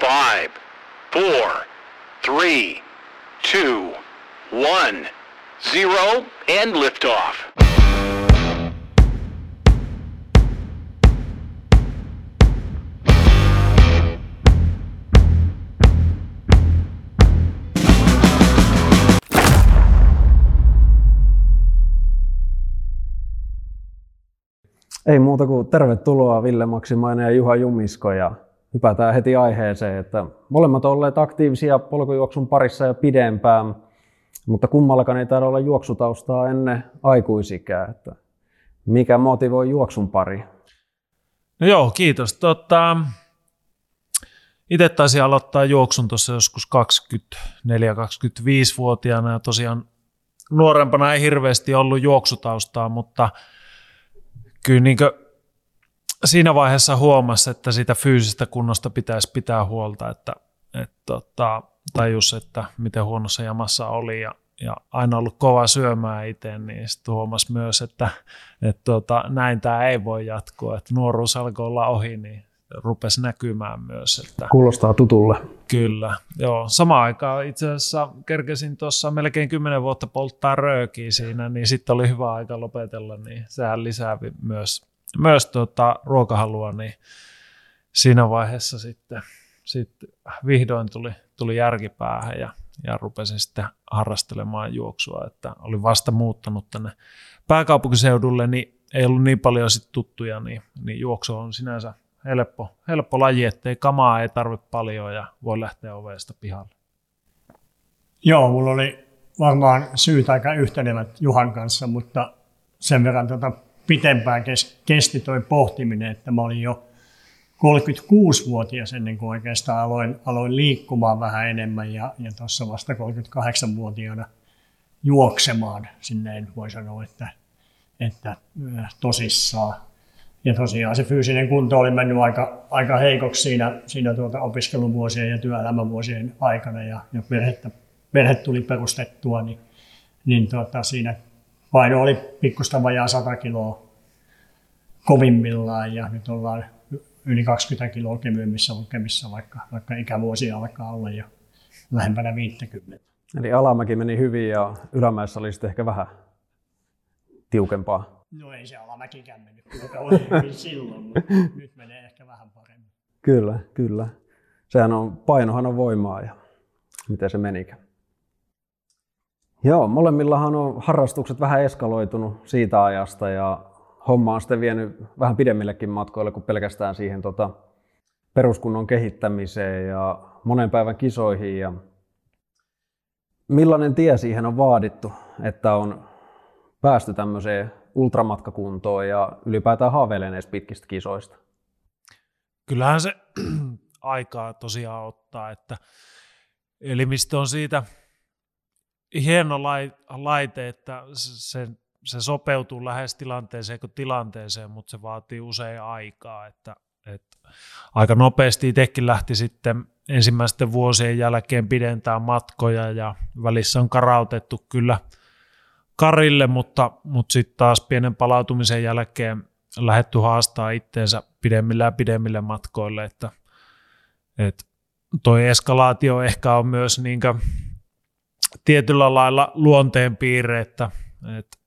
Five, four, three, two, one, zero, and liftoff. Ei muuta kuin tervetuloa Ville Maksimainen ja Juha Jumisko ja hypätään heti aiheeseen, että molemmat olleet aktiivisia polkujuoksun parissa ja pidempään, mutta kummallakaan ei taida olla juoksutaustaa ennen aikuisikää. Että mikä motivoi juoksun pari? No joo, kiitos. Tota, itse taisin aloittaa juoksun tuossa joskus 24-25-vuotiaana ja tosiaan nuorempana ei hirveästi ollut juoksutaustaa, mutta kyllä niin siinä vaiheessa huomasi, että siitä fyysisestä kunnosta pitäisi pitää huolta, että, että tota, tajus, että miten huonossa jamassa oli ja, ja aina ollut kova syömään itse, niin sitten huomasi myös, että, että tota, näin tämä ei voi jatkua, että nuoruus alkoi olla ohi, niin rupesi näkymään myös. Että, Kuulostaa tutulle. Kyllä, joo. Samaan aikaan itse asiassa kerkesin tuossa melkein kymmenen vuotta polttaa röökiä siinä, niin sitten oli hyvä aika lopetella, niin sehän lisää myös, myös tuota ruokahalua, niin siinä vaiheessa sitten, sitten vihdoin tuli, tuli järkipäähän ja, ja rupesin sitten harrastelemaan juoksua, että olin vasta muuttanut tänne pääkaupunkiseudulle, niin ei ollut niin paljon sit tuttuja, niin, niin juoksu on sinänsä helppo, helppo laji, ettei kamaa ei tarvitse paljon ja voi lähteä ovesta pihalle. Joo, mulla oli varmaan syyt aika yhtenevät Juhan kanssa, mutta sen verran tuota pitempään kesti toi pohtiminen, että mä olin jo 36-vuotias ennen kuin oikeastaan aloin, aloin liikkumaan vähän enemmän ja, ja tuossa vasta 38-vuotiaana juoksemaan. Sinne voi sanoa, että, että tosissaan. Ja tosiaan se fyysinen kunto oli mennyt aika, aika heikoksi siinä, siinä tuota opiskeluvuosien ja työelämävuosien aikana ja, ja perhettä, perhe tuli perustettua, niin, niin tuota, siinä paino oli pikkusta vajaa 100 kiloa kovimmillaan ja nyt ollaan yli 20 kiloa kevyemmissä lukemissa, vaikka, vaikka ikävuosia alkaa olla jo lähempänä 50. Eli alamäki meni hyvin ja ylämäessä oli sitten ehkä vähän tiukempaa. No ei se alamäkikään mennyt kyllä silloin, mutta nyt menee ehkä vähän paremmin. Kyllä, kyllä. Sehän on, painohan on voimaa ja miten se menikään. Joo, molemmillahan on harrastukset vähän eskaloitunut siitä ajasta ja homma on sitten vienyt vähän pidemmillekin matkoille kuin pelkästään siihen tota, peruskunnon kehittämiseen ja monen päivän kisoihin. Ja millainen tie siihen on vaadittu, että on päästy tämmöiseen ultramatkakuntoon ja ylipäätään haaveilen edes pitkistä kisoista? Kyllähän se aikaa tosiaan ottaa, että elimistö on siitä hieno laite, että se, se sopeutuu lähes tilanteeseen kuin tilanteeseen, mutta se vaatii usein aikaa, että, että aika nopeasti itsekin lähti sitten ensimmäisten vuosien jälkeen pidentää matkoja ja välissä on karautettu kyllä – karille, mutta, mutta sitten taas pienen palautumisen jälkeen lähetty haastaa itteensä pidemmille ja pidemmille matkoille, että, että toi eskalaatio ehkä on myös niin tietyllä lailla luonteen piirre, että, että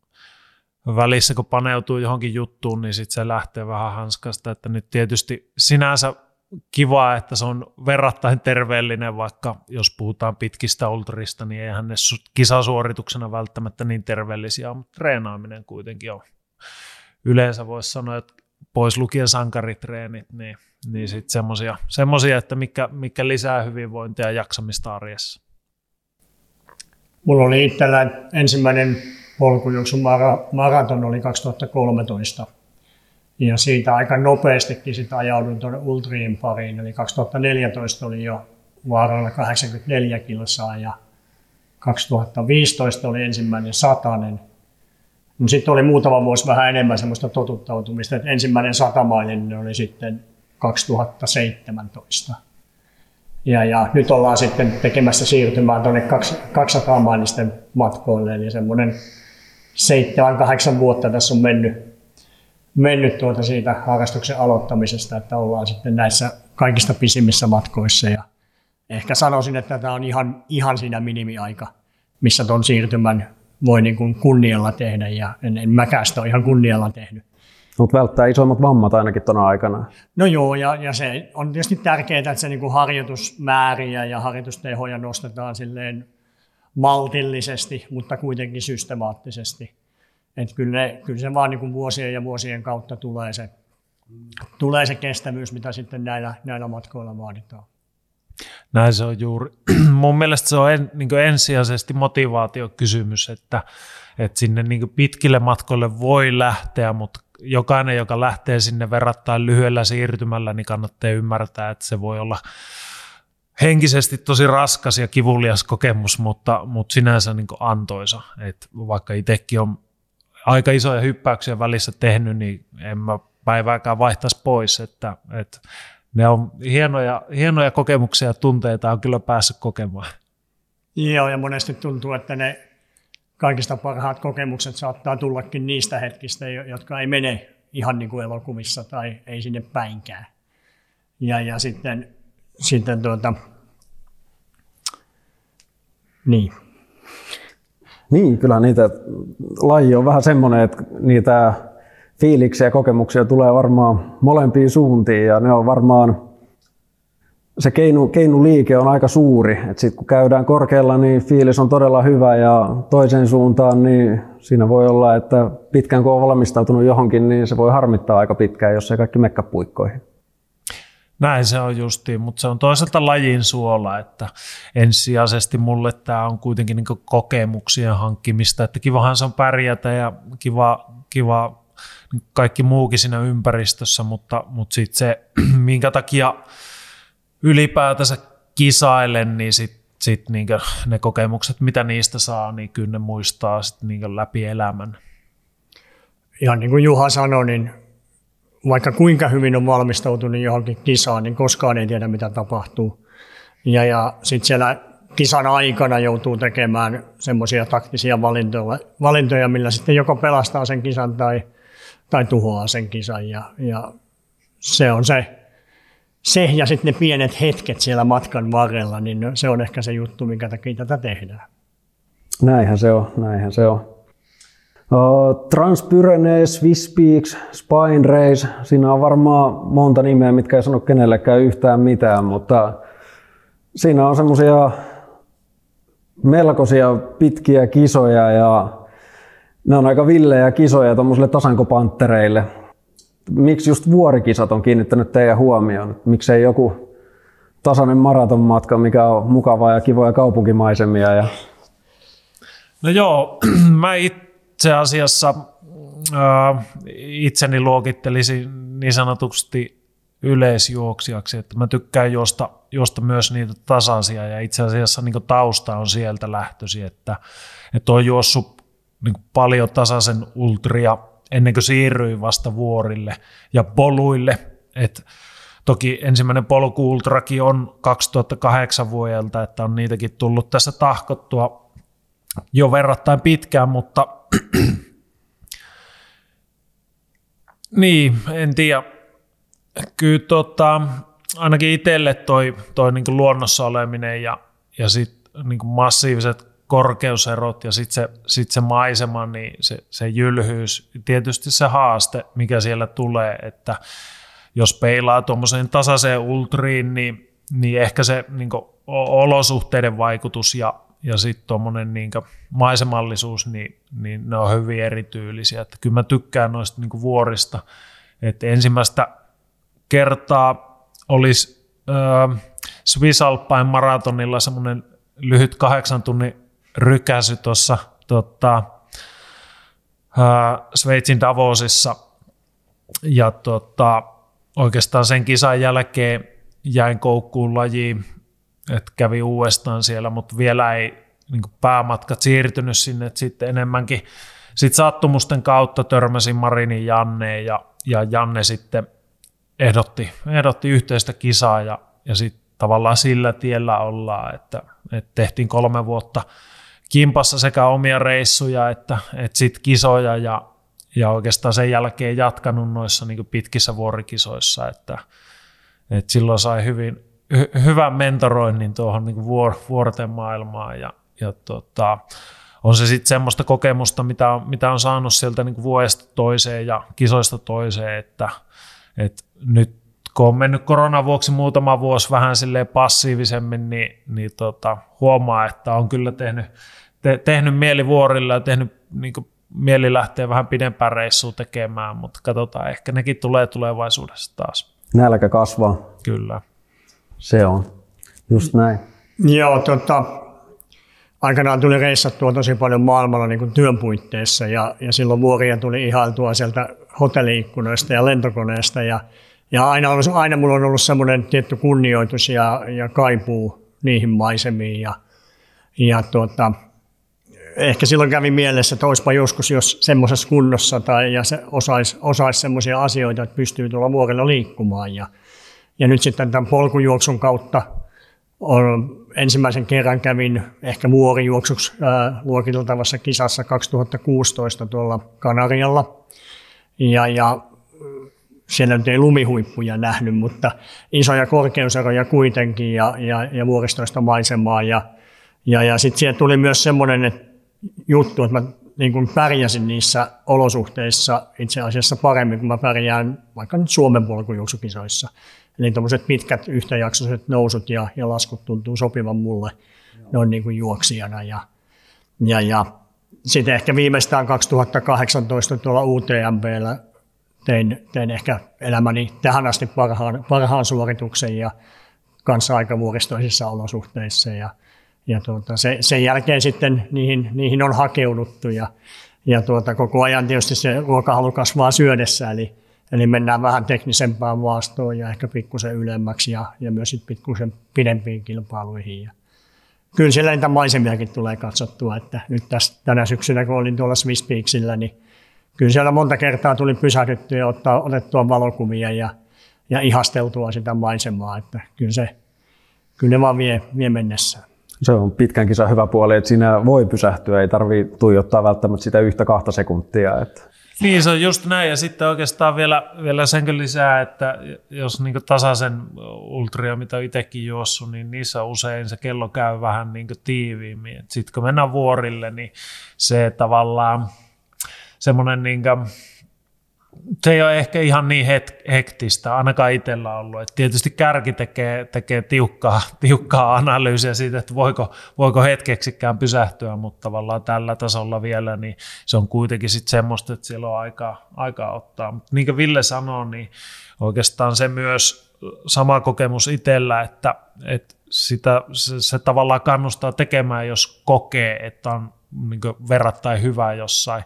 välissä kun paneutuu johonkin juttuun, niin sitten se lähtee vähän hanskasta, että nyt tietysti sinänsä kiva, että se on verrattain terveellinen, vaikka jos puhutaan pitkistä ultrista, niin eihän ne kisasuorituksena välttämättä niin terveellisiä mutta treenaaminen kuitenkin on. Yleensä voisi sanoa, että pois lukien sankaritreenit, niin, niin sitten semmoisia, että mikä, mikä lisää hyvinvointia ja jaksamista arjessa. Mulla oli itsellä ensimmäinen polkujuoksu maraton oli 2013 ja siitä aika nopeastikin sitä ajauduin tuonne Ultriin pariin. Eli 2014 oli jo vaaralla 84 kilsaa ja 2015 oli ensimmäinen satanen. No sitten oli muutama vuosi vähän enemmän semmoista totuttautumista, että ensimmäinen satamailinen oli sitten 2017. Ja, ja nyt ollaan sitten tekemässä siirtymään tuonne 200 mailisten matkoille, eli semmoinen 7-8 vuotta tässä on mennyt mennyt tuota siitä harrastuksen aloittamisesta, että ollaan sitten näissä kaikista pisimmissä matkoissa. Ja ehkä sanoisin, että tämä on ihan, ihan siinä minimiaika, missä tuon siirtymän voi niin kuin kunnialla tehdä. Ja en, en mäkään sitä ole ihan kunnialla tehnyt. Mutta välttää isommat vammat ainakin tuona aikana. No joo, ja, ja se on tietysti tärkeää, että se niin kuin harjoitusmääriä ja harjoitustehoja nostetaan silleen maltillisesti, mutta kuitenkin systemaattisesti. Et kyllä, ne, kyllä se vaan niin kuin vuosien ja vuosien kautta tulee se, tulee se kestävyys, mitä sitten näillä, näillä matkoilla vaaditaan. Näin se on juuri. Mun mielestä se on en, niin ensisijaisesti motivaatiokysymys, että, että sinne niin pitkille matkoille voi lähteä, mutta jokainen, joka lähtee sinne verrattain lyhyellä siirtymällä, niin kannattaa ymmärtää, että se voi olla henkisesti tosi raskas ja kivulias kokemus, mutta, mutta sinänsä niin antoisa. Et vaikka itsekin on aika isoja hyppäyksiä välissä tehnyt, niin en mä päivääkään vaihtaisi pois. Että, että ne on hienoja, hienoja kokemuksia ja tunteita on kyllä päässyt kokemaan. Joo, ja monesti tuntuu, että ne kaikista parhaat kokemukset saattaa tullakin niistä hetkistä, jotka ei mene ihan niin kuin elokuvissa tai ei sinne päinkään. Ja, ja sitten, sitten tuota, niin. Niin, kyllä niitä, laji on vähän semmoinen, että niitä fiiliksiä ja kokemuksia tulee varmaan molempiin suuntiin ja ne on varmaan se keinu, keinuliike on aika suuri. Sitten kun käydään korkealla, niin fiilis on todella hyvä ja toiseen suuntaan, niin siinä voi olla, että pitkään kun on valmistautunut johonkin, niin se voi harmittaa aika pitkään, jos ei kaikki mekka puikkoihin. Näin se on justiin, mutta se on toisaalta lajin suola, että ensisijaisesti mulle tämä on kuitenkin niin kokemuksien hankkimista, että kivahan se on pärjätä ja kiva, kiva kaikki muukin siinä ympäristössä, mutta, mutta sitten se, minkä takia ylipäätänsä kisailen, niin sitten sit niinku ne kokemukset, mitä niistä saa, niin kyllä ne muistaa sit niinku läpi elämän. Ihan niin kuin Juha sanoi, niin vaikka kuinka hyvin on valmistautunut johonkin kisaan, niin koskaan ei tiedä, mitä tapahtuu. Ja, ja sitten siellä kisan aikana joutuu tekemään semmoisia taktisia valintoja, valintoja, millä sitten joko pelastaa sen kisan tai, tai tuhoaa sen kisan. Ja, ja se on se se ja sitten ne pienet hetket siellä matkan varrella, niin se on ehkä se juttu, minkä takia tätä tehdään. Näinhän se on, näinhän se on. Transpyrenees, Swiss Peaks, Spine Race, siinä on varmaan monta nimeä, mitkä ei sano kenellekään yhtään mitään, mutta siinä on semmoisia melkoisia pitkiä kisoja ja ne on aika villejä kisoja tuommoisille tasankopanttereille miksi just vuorikisat on kiinnittänyt teidän huomioon? Miksei joku tasainen maratonmatka, mikä on mukavaa ja kivoja kaupunkimaisemia? Ja... No joo, mä itse asiassa äh, itseni luokittelisin niin sanotusti yleisjuoksijaksi, että mä tykkään juosta, juosta myös niitä tasaisia ja itse asiassa niin tausta on sieltä lähtösi, että, että on juossut niin paljon tasaisen ultria ennen kuin siirryin vasta vuorille ja poluille. Et toki ensimmäinen polkuultraki on 2008 vuodelta, että on niitäkin tullut tässä tahkottua jo verrattain pitkään, mutta niin, en tiedä. Kyllä tota, ainakin itselle toi, toi niin luonnossa oleminen ja, ja sitten niin massiiviset korkeuserot ja sitten se, sit se maisema, niin se, se jylhyys, tietysti se haaste, mikä siellä tulee, että jos peilaa tuommoiseen tasaiseen ultriin, niin, niin ehkä se niin olosuhteiden vaikutus ja, ja sitten tuommoinen niin maisemallisuus, niin, niin ne on hyvin erityylisiä. Että kyllä mä tykkään noista niin vuorista, että ensimmäistä kertaa olisi äh, Swiss Alpine maratonilla semmoinen lyhyt kahdeksan tunnin rykäsy tuossa tota, Sveitsin Davosissa. Ja tota, oikeastaan sen kisan jälkeen jäin koukkuun lajiin, että kävi uudestaan siellä, mutta vielä ei niin päämatkat siirtynyt sinne, että sitten enemmänkin sit sattumusten kautta törmäsin Marinin Janneen ja, ja Janne sitten ehdotti, ehdotti yhteistä kisaa ja, ja sitten tavallaan sillä tiellä ollaan, että, että tehtiin kolme vuotta – kimpassa sekä omia reissuja että, että sit kisoja ja, ja oikeastaan sen jälkeen jatkanut noissa niin pitkissä vuorikisoissa, että, et silloin sai hyvin, hy, hyvän mentoroinnin tuohon niin vuor, vuorten maailmaan ja, ja tota, on se sitten semmoista kokemusta, mitä on, mitä on saanut sieltä niin vuodesta toiseen ja kisoista toiseen, että, että nyt kun on mennyt koronan vuoksi muutama vuosi vähän passiivisemmin, niin, niin tota, huomaa, että on kyllä tehnyt, te, tehnyt mieli vuorilla ja tehnyt niin mieli lähteä vähän pidempään reissua tekemään, mutta katsotaan, ehkä nekin tulee tulevaisuudessa taas. Nälkä kasvaa. Kyllä. Se on. Just näin. Joo, tota, aikanaan tuli reissattua tosi paljon maailmalla niin kuin työn puitteissa ja, ja silloin vuoria tuli ihailtua sieltä hotelliikkunoista ja lentokoneesta ja, ja aina, on, aina mulla on ollut semmoinen tietty kunnioitus ja, ja kaipuu niihin maisemiin ja, ja tuota, ehkä silloin kävi mielessä, että olisipa joskus jos semmoisessa kunnossa tai ja se osaisi, osaisi semmoisia asioita, että pystyy tuolla vuorella liikkumaan ja, ja nyt sitten tämän polkujuoksun kautta on, ensimmäisen kerran kävin ehkä vuorijuoksuksi ää, luokiteltavassa kisassa 2016 tuolla Kanarialla. Ja, ja siellä nyt ei lumihuippuja nähnyt, mutta isoja korkeuseroja kuitenkin ja, ja, ja vuoristoista maisemaa. Ja, ja, ja sitten siellä tuli myös semmoinen että juttu, että mä niin kuin pärjäsin niissä olosuhteissa itse asiassa paremmin kuin mä pärjään vaikka nyt Suomen polkujuoksukisoissa. Eli tuommoiset pitkät yhtäjaksoiset nousut ja, ja laskut tuntuu sopivan mulle noin niin kuin juoksijana. Ja, ja, ja sitten ehkä viimeistään 2018 tuolla UTMBllä tein, tein ehkä elämäni tähän asti parhaan, parhaan suorituksen ja kanssa aika vuoristoisissa olosuhteissa. Ja, ja tuota, se, sen jälkeen sitten niihin, niihin on hakeuduttu ja, ja tuota, koko ajan tietysti se ruokahalu kasvaa syödessä, eli Eli mennään vähän teknisempään maastoon ja ehkä pikkusen ylemmäksi ja, ja myös pikkusen pidempiin kilpailuihin. Ja kyllä siellä niitä maisemiakin tulee katsottua, että nyt tässä, tänä syksynä kun olin tuolla Swiss Peaksillä, niin kyllä siellä monta kertaa tuli pysähdyttyä ja ottaa, otettua valokuvia ja, ja ihasteltua sitä maisemaa, että kyllä se kyllä ne vaan vie, vie mennessään. Se on pitkän kisan hyvä puoli, että siinä voi pysähtyä, ei tarvitse tuijottaa välttämättä sitä yhtä kahta sekuntia. Että niin, se on just näin. Ja sitten oikeastaan vielä, vielä senkin lisää, että jos niin tasaisen ultria, mitä itsekin juossut, niin niissä usein se kello käy vähän niin tiiviimmin. Sitten kun mennään vuorille, niin se tavallaan semmoinen niin kuin, se ei ole ehkä ihan niin hektistä, ainakaan itsellä ollut. Et tietysti kärki tekee, tekee tiukkaa, tiukkaa analyysiä siitä, että voiko, voiko hetkeksikään pysähtyä, mutta tavallaan tällä tasolla vielä, niin se on kuitenkin sitten semmoista, että siellä on aikaa, aikaa ottaa. Mutta niin kuin Ville sanoi, niin oikeastaan se myös sama kokemus itsellä, että, että sitä, se, se tavallaan kannustaa tekemään, jos kokee, että on niin verrattain hyvä jossain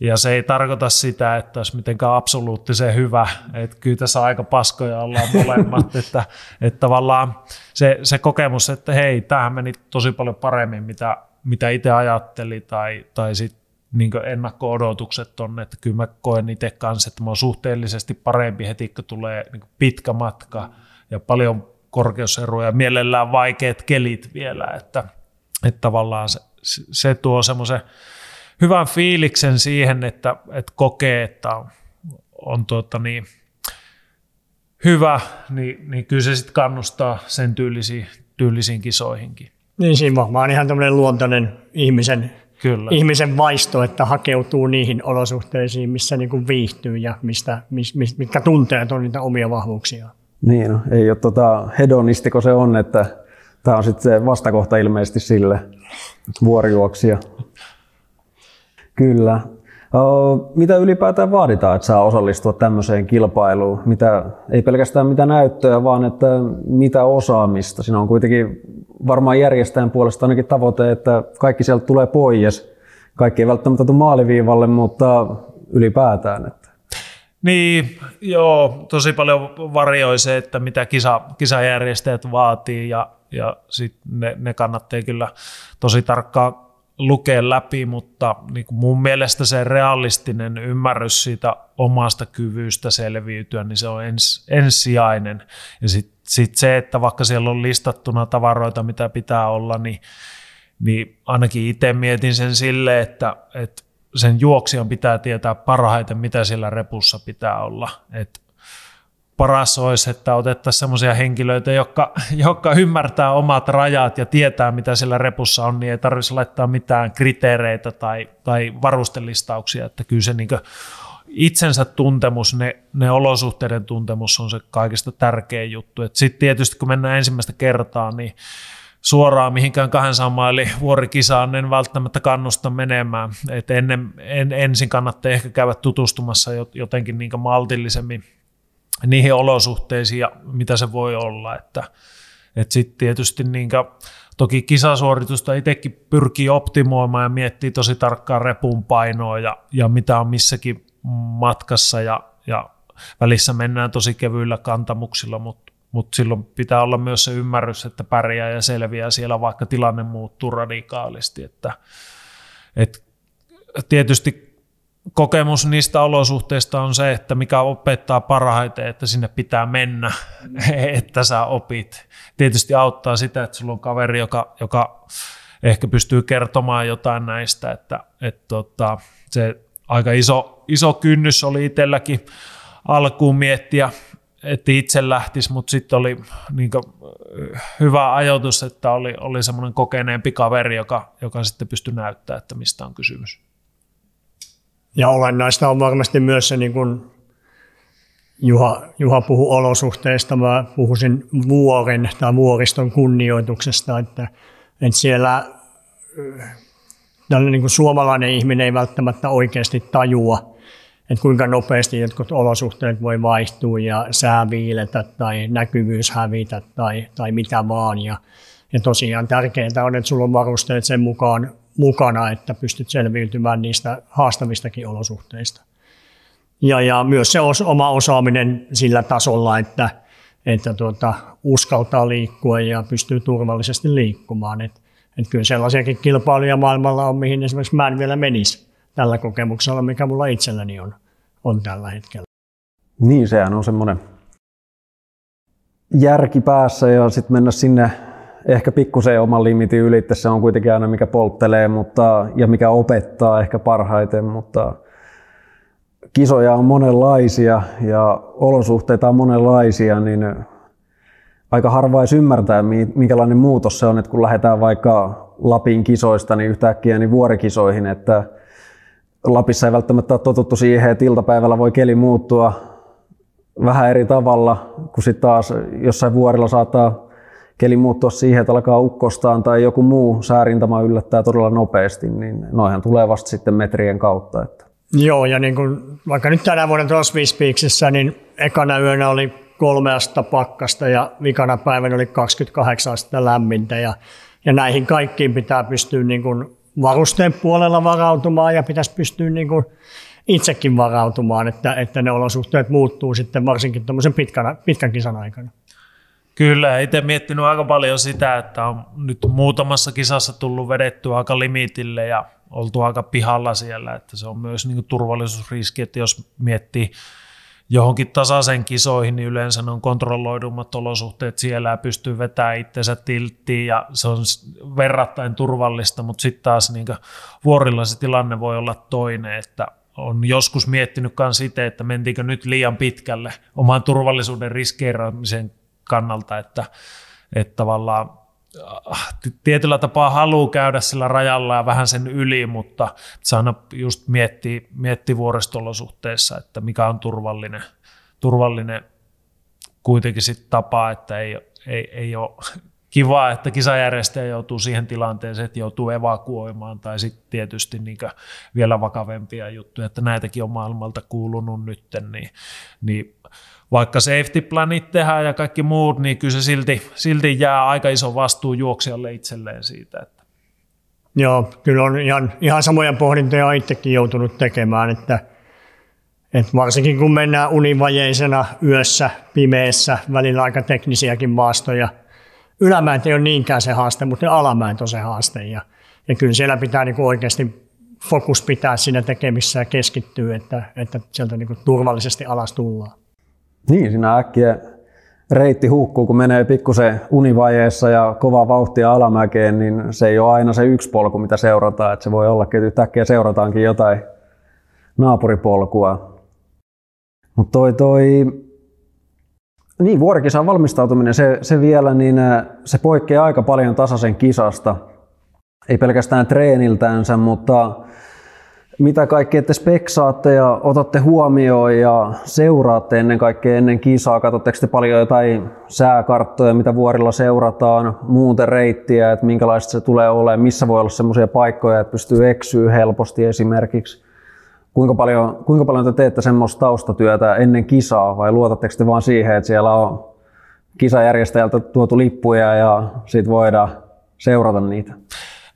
ja se ei tarkoita sitä, että olisi mitenkään absoluuttisen hyvä, että kyllä tässä aika paskoja ollaan molemmat, että, että tavallaan se, se kokemus, että hei, tämähän meni tosi paljon paremmin, mitä, mitä itse ajatteli, tai, tai sitten niin ennakko-odotukset on, että kyllä mä koen itse kanssa, että mä oon suhteellisesti parempi heti, kun tulee niin pitkä matka ja paljon korkeuseroja, mielellään vaikeat kelit vielä, että, että tavallaan se, se tuo semmoisen hyvän fiiliksen siihen, että, että kokee, että on, on tuota niin, hyvä, niin, niin kyllä se sitten kannustaa sen tyylisiin, tyylisiin kisoihinkin. Niin siinä varmaan ihan tämmöinen luontainen ihmisen, Kyllä. ihmisen vaisto, että hakeutuu niihin olosuhteisiin, missä niin kuin viihtyy ja mistä, mis, mis, mitkä tunteet on niitä omia vahvuuksia. Niin, no, ei ole tota hedonistiko se on, että tämä on sitten se vastakohta ilmeisesti sille vuorijuoksija. Kyllä. Mitä ylipäätään vaaditaan, että saa osallistua tämmöiseen kilpailuun? Mitä, ei pelkästään mitä näyttöä, vaan että mitä osaamista. Siinä on kuitenkin varmaan järjestäjän puolesta ainakin tavoite, että kaikki sieltä tulee pois. Kaikki ei välttämättä tule maaliviivalle, mutta ylipäätään. Että. Niin, joo, tosi paljon varioi se, että mitä kisa, kisajärjestäjät vaatii ja, ja sit ne, ne kannattaa kyllä tosi tarkkaan lukea läpi, mutta niin kuin mun mielestä se realistinen ymmärrys siitä omasta kyvystä selviytyä, niin se on ens, ensisijainen. Ja sitten sit se, että vaikka siellä on listattuna tavaroita, mitä pitää olla, niin, niin ainakin itse mietin sen sille, että, että sen juoksijan pitää tietää parhaiten, mitä siellä repussa pitää olla. Et paras olisi, että otettaisiin sellaisia henkilöitä, jotka, jotka ymmärtää omat rajat ja tietää, mitä siellä repussa on, niin ei tarvitsisi laittaa mitään kriteereitä tai, tai varustelistauksia, että kyllä se niin itsensä tuntemus, ne, ne olosuhteiden tuntemus on se kaikista tärkein juttu. Sitten tietysti kun mennään ensimmäistä kertaa, niin suoraan mihinkään 200 maili vuorikisaan en välttämättä kannusta menemään. Et ennen, en, ensin kannattaa ehkä käydä tutustumassa jotenkin niin maltillisemmin niihin olosuhteisiin ja mitä se voi olla. Että, et sitten tietysti niin toki kisasuoritusta itsekin pyrkii optimoimaan ja miettii tosi tarkkaan repun painoa ja, ja mitä on missäkin matkassa ja, ja välissä mennään tosi kevyillä kantamuksilla, mutta mut silloin pitää olla myös se ymmärrys, että pärjää ja selviää siellä, vaikka tilanne muuttuu radikaalisti. Että, et tietysti kokemus niistä olosuhteista on se, että mikä opettaa parhaiten, että sinne pitää mennä, että sä opit. Tietysti auttaa sitä, että sulla on kaveri, joka, joka ehkä pystyy kertomaan jotain näistä, että, että tota, se aika iso, iso kynnys oli itselläkin alkuun miettiä, että itse lähtisi, mutta sitten oli niin kuin, hyvä ajoitus, että oli, oli semmoinen kokeneempi kaveri, joka, joka sitten pystyi näyttämään, että mistä on kysymys. Ja olennaista on varmasti myös se, niin kuin Juha, Juha puhui olosuhteista, mä puhuisin vuoren tai vuoriston kunnioituksesta, että, että siellä tällainen niin kuin suomalainen ihminen ei välttämättä oikeasti tajua, että kuinka nopeasti jotkut olosuhteet voi vaihtua ja sää viiletä tai näkyvyys hävitä tai, tai mitä vaan. Ja, ja tosiaan tärkeintä on, että sulla on varusteet sen mukaan mukana, että pystyt selviytymään niistä haastavistakin olosuhteista. Ja, ja myös se os, oma osaaminen sillä tasolla, että, että tuota, uskaltaa liikkua ja pystyy turvallisesti liikkumaan. Et, et kyllä sellaisiakin kilpailuja maailmalla on, mihin esimerkiksi mä en vielä menisi tällä kokemuksella, mikä mulla itselläni on, on tällä hetkellä. Niin, sehän on semmoinen järki päässä ja sitten mennä sinne ehkä pikkusen oman limitin ylitse, se on kuitenkin aina mikä polttelee mutta, ja mikä opettaa ehkä parhaiten, mutta kisoja on monenlaisia ja olosuhteita on monenlaisia, niin aika harva edes ymmärtää, minkälainen muutos se on, että kun lähdetään vaikka Lapin kisoista niin yhtäkkiä niin vuorikisoihin, että Lapissa ei välttämättä ole totuttu siihen, että iltapäivällä voi keli muuttua vähän eri tavalla, kun sitten taas jossain vuorilla saattaa keli muuttua siihen, että alkaa ukkostaan tai joku muu säärintama yllättää todella nopeasti, niin noihan tulee vasta sitten metrien kautta. Että. Joo, ja niin kuin, vaikka nyt tänä vuonna tuossa Peaksissä, niin ekana yönä oli kolme astetta pakkasta ja vikana päivänä oli 28 astetta lämmintä ja, ja näihin kaikkiin pitää pystyä niin kuin varusteen puolella varautumaan ja pitäisi pystyä niin kuin itsekin varautumaan, että, että ne olosuhteet muuttuu sitten varsinkin pitkän, pitkän kisan aikana. Kyllä, itse miettinyt aika paljon sitä, että on nyt muutamassa kisassa tullut vedetty aika limitille ja oltu aika pihalla siellä, että se on myös niin turvallisuusriski, että jos miettii johonkin tasaisen kisoihin, niin yleensä ne on kontrolloidummat olosuhteet siellä ja pystyy vetämään itsensä tilttiin ja se on verrattain turvallista, mutta sitten taas niin vuorilla se tilanne voi olla toinen, että on joskus miettinyt myös että mentiinkö nyt liian pitkälle oman turvallisuuden riskeeraamisen kannalta, että, että tavallaan äh, tietyllä tapaa haluaa käydä sillä rajalla ja vähän sen yli, mutta se aina just miettii, miettii vuoristolosuhteissa, että mikä on turvallinen, turvallinen kuitenkin sit tapa, että ei, ei, ei ole kiva, että kisajärjestäjä joutuu siihen tilanteeseen, että joutuu evakuoimaan, tai sitten tietysti niin vielä vakavempia juttuja, että näitäkin on maailmalta kuulunut nytten, niin, niin vaikka safety planit tehdään ja kaikki muut, niin kyllä se silti, silti jää aika iso vastuu juoksijalle itselleen siitä. Että. Joo, kyllä on ihan, ihan samoja pohdintoja itsekin joutunut tekemään, että, että varsinkin kun mennään univajeisena yössä, pimeässä, välillä aika teknisiäkin maastoja. Ylämäät ei ole niinkään se haaste, mutta alamäät on se haaste. Ja, ja kyllä siellä pitää niin oikeasti fokus pitää siinä tekemissä ja keskittyä, että, että sieltä niin turvallisesti alas tullaan. Niin, siinä äkkiä reitti hukkuu, kun menee pikkusen univajeessa ja kova vauhtia alamäkeen, niin se ei ole aina se yksi polku, mitä seurataan. Että se voi olla, että yhtäkkiä seurataankin jotain naapuripolkua. Mutta toi, toi Niin, vuorikisan valmistautuminen, se, se vielä, niin se poikkeaa aika paljon tasaisen kisasta. Ei pelkästään treeniltänsä, mutta mitä kaikkea te speksaatte ja otatte huomioon ja seuraatte ennen kaikkea ennen kisaa? Katsotteko te paljon jotain sääkarttoja, mitä vuorilla seurataan, muuten reittiä, että minkälaista se tulee olemaan, missä voi olla sellaisia paikkoja, että pystyy eksyä helposti esimerkiksi? Kuinka paljon, kuinka paljon te teette semmoista taustatyötä ennen kisaa vai luotatteko te vaan siihen, että siellä on kisajärjestäjältä tuotu lippuja ja sitten voidaan seurata niitä?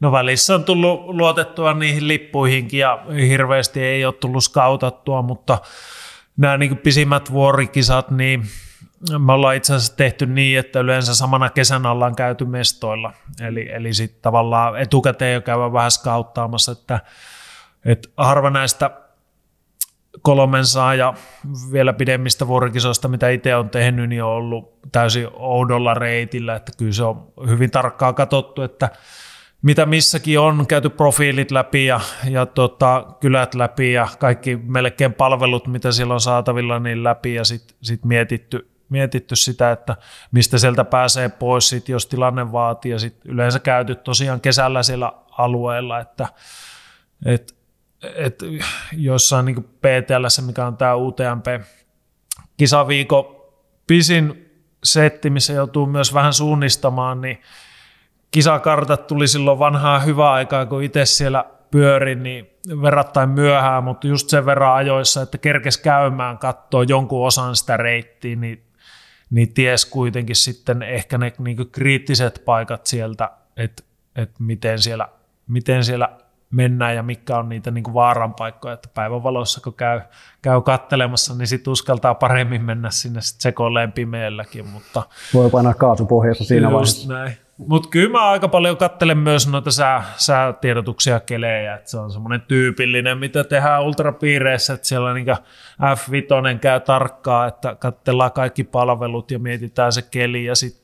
No välissä on tullut luotettua niihin lippuihinkin ja hirveästi ei ole tullut skautattua, mutta nämä niin pisimmät vuorikisat, niin me ollaan itse asiassa tehty niin, että yleensä samana kesänä ollaan käyty mestoilla. Eli, eli sitten tavallaan etukäteen jo käydä vähän skauttaamassa, että, että harva näistä kolmen ja vielä pidemmistä vuorikisoista, mitä itse on tehnyt, niin on ollut täysin oudolla reitillä, että kyllä se on hyvin tarkkaan katsottu, että mitä missäkin on, käyty profiilit läpi ja, ja tota, kylät läpi ja kaikki melkein palvelut, mitä siellä on saatavilla, niin läpi ja sitten sit mietitty, mietitty sitä, että mistä sieltä pääsee pois, sit, jos tilanne vaatii. Ja sitten yleensä käyty tosiaan kesällä siellä alueella, että et, et jossain niin PTL, mikä on tämä UTMP kisaviikko pisin setti, missä joutuu myös vähän suunnistamaan, niin kisakartat tuli silloin vanhaa hyvää aikaa, kun itse siellä pyörin, niin verrattain myöhään, mutta just sen verran ajoissa, että kerkes käymään, katsoa jonkun osan sitä reittiä, niin, niin ties kuitenkin sitten ehkä ne niin kriittiset paikat sieltä, että, että miten, siellä, miten siellä mennään ja mikä on niitä niin vaaran paikkoja, että päivänvalossa kun käy, käy kattelemassa, niin sitten uskaltaa paremmin mennä sinne sekoilleen pimeälläkin. Mutta Voi painaa kaasupohjassa siinä vaiheessa. näin. Mutta kyllä mä aika paljon kattelen myös noita sää, säätiedotuksia kelejä, että se on semmoinen tyypillinen, mitä tehdään ultrapiireissä, että siellä niin F5 käy tarkkaa, että katsellaan kaikki palvelut ja mietitään se keli ja sitten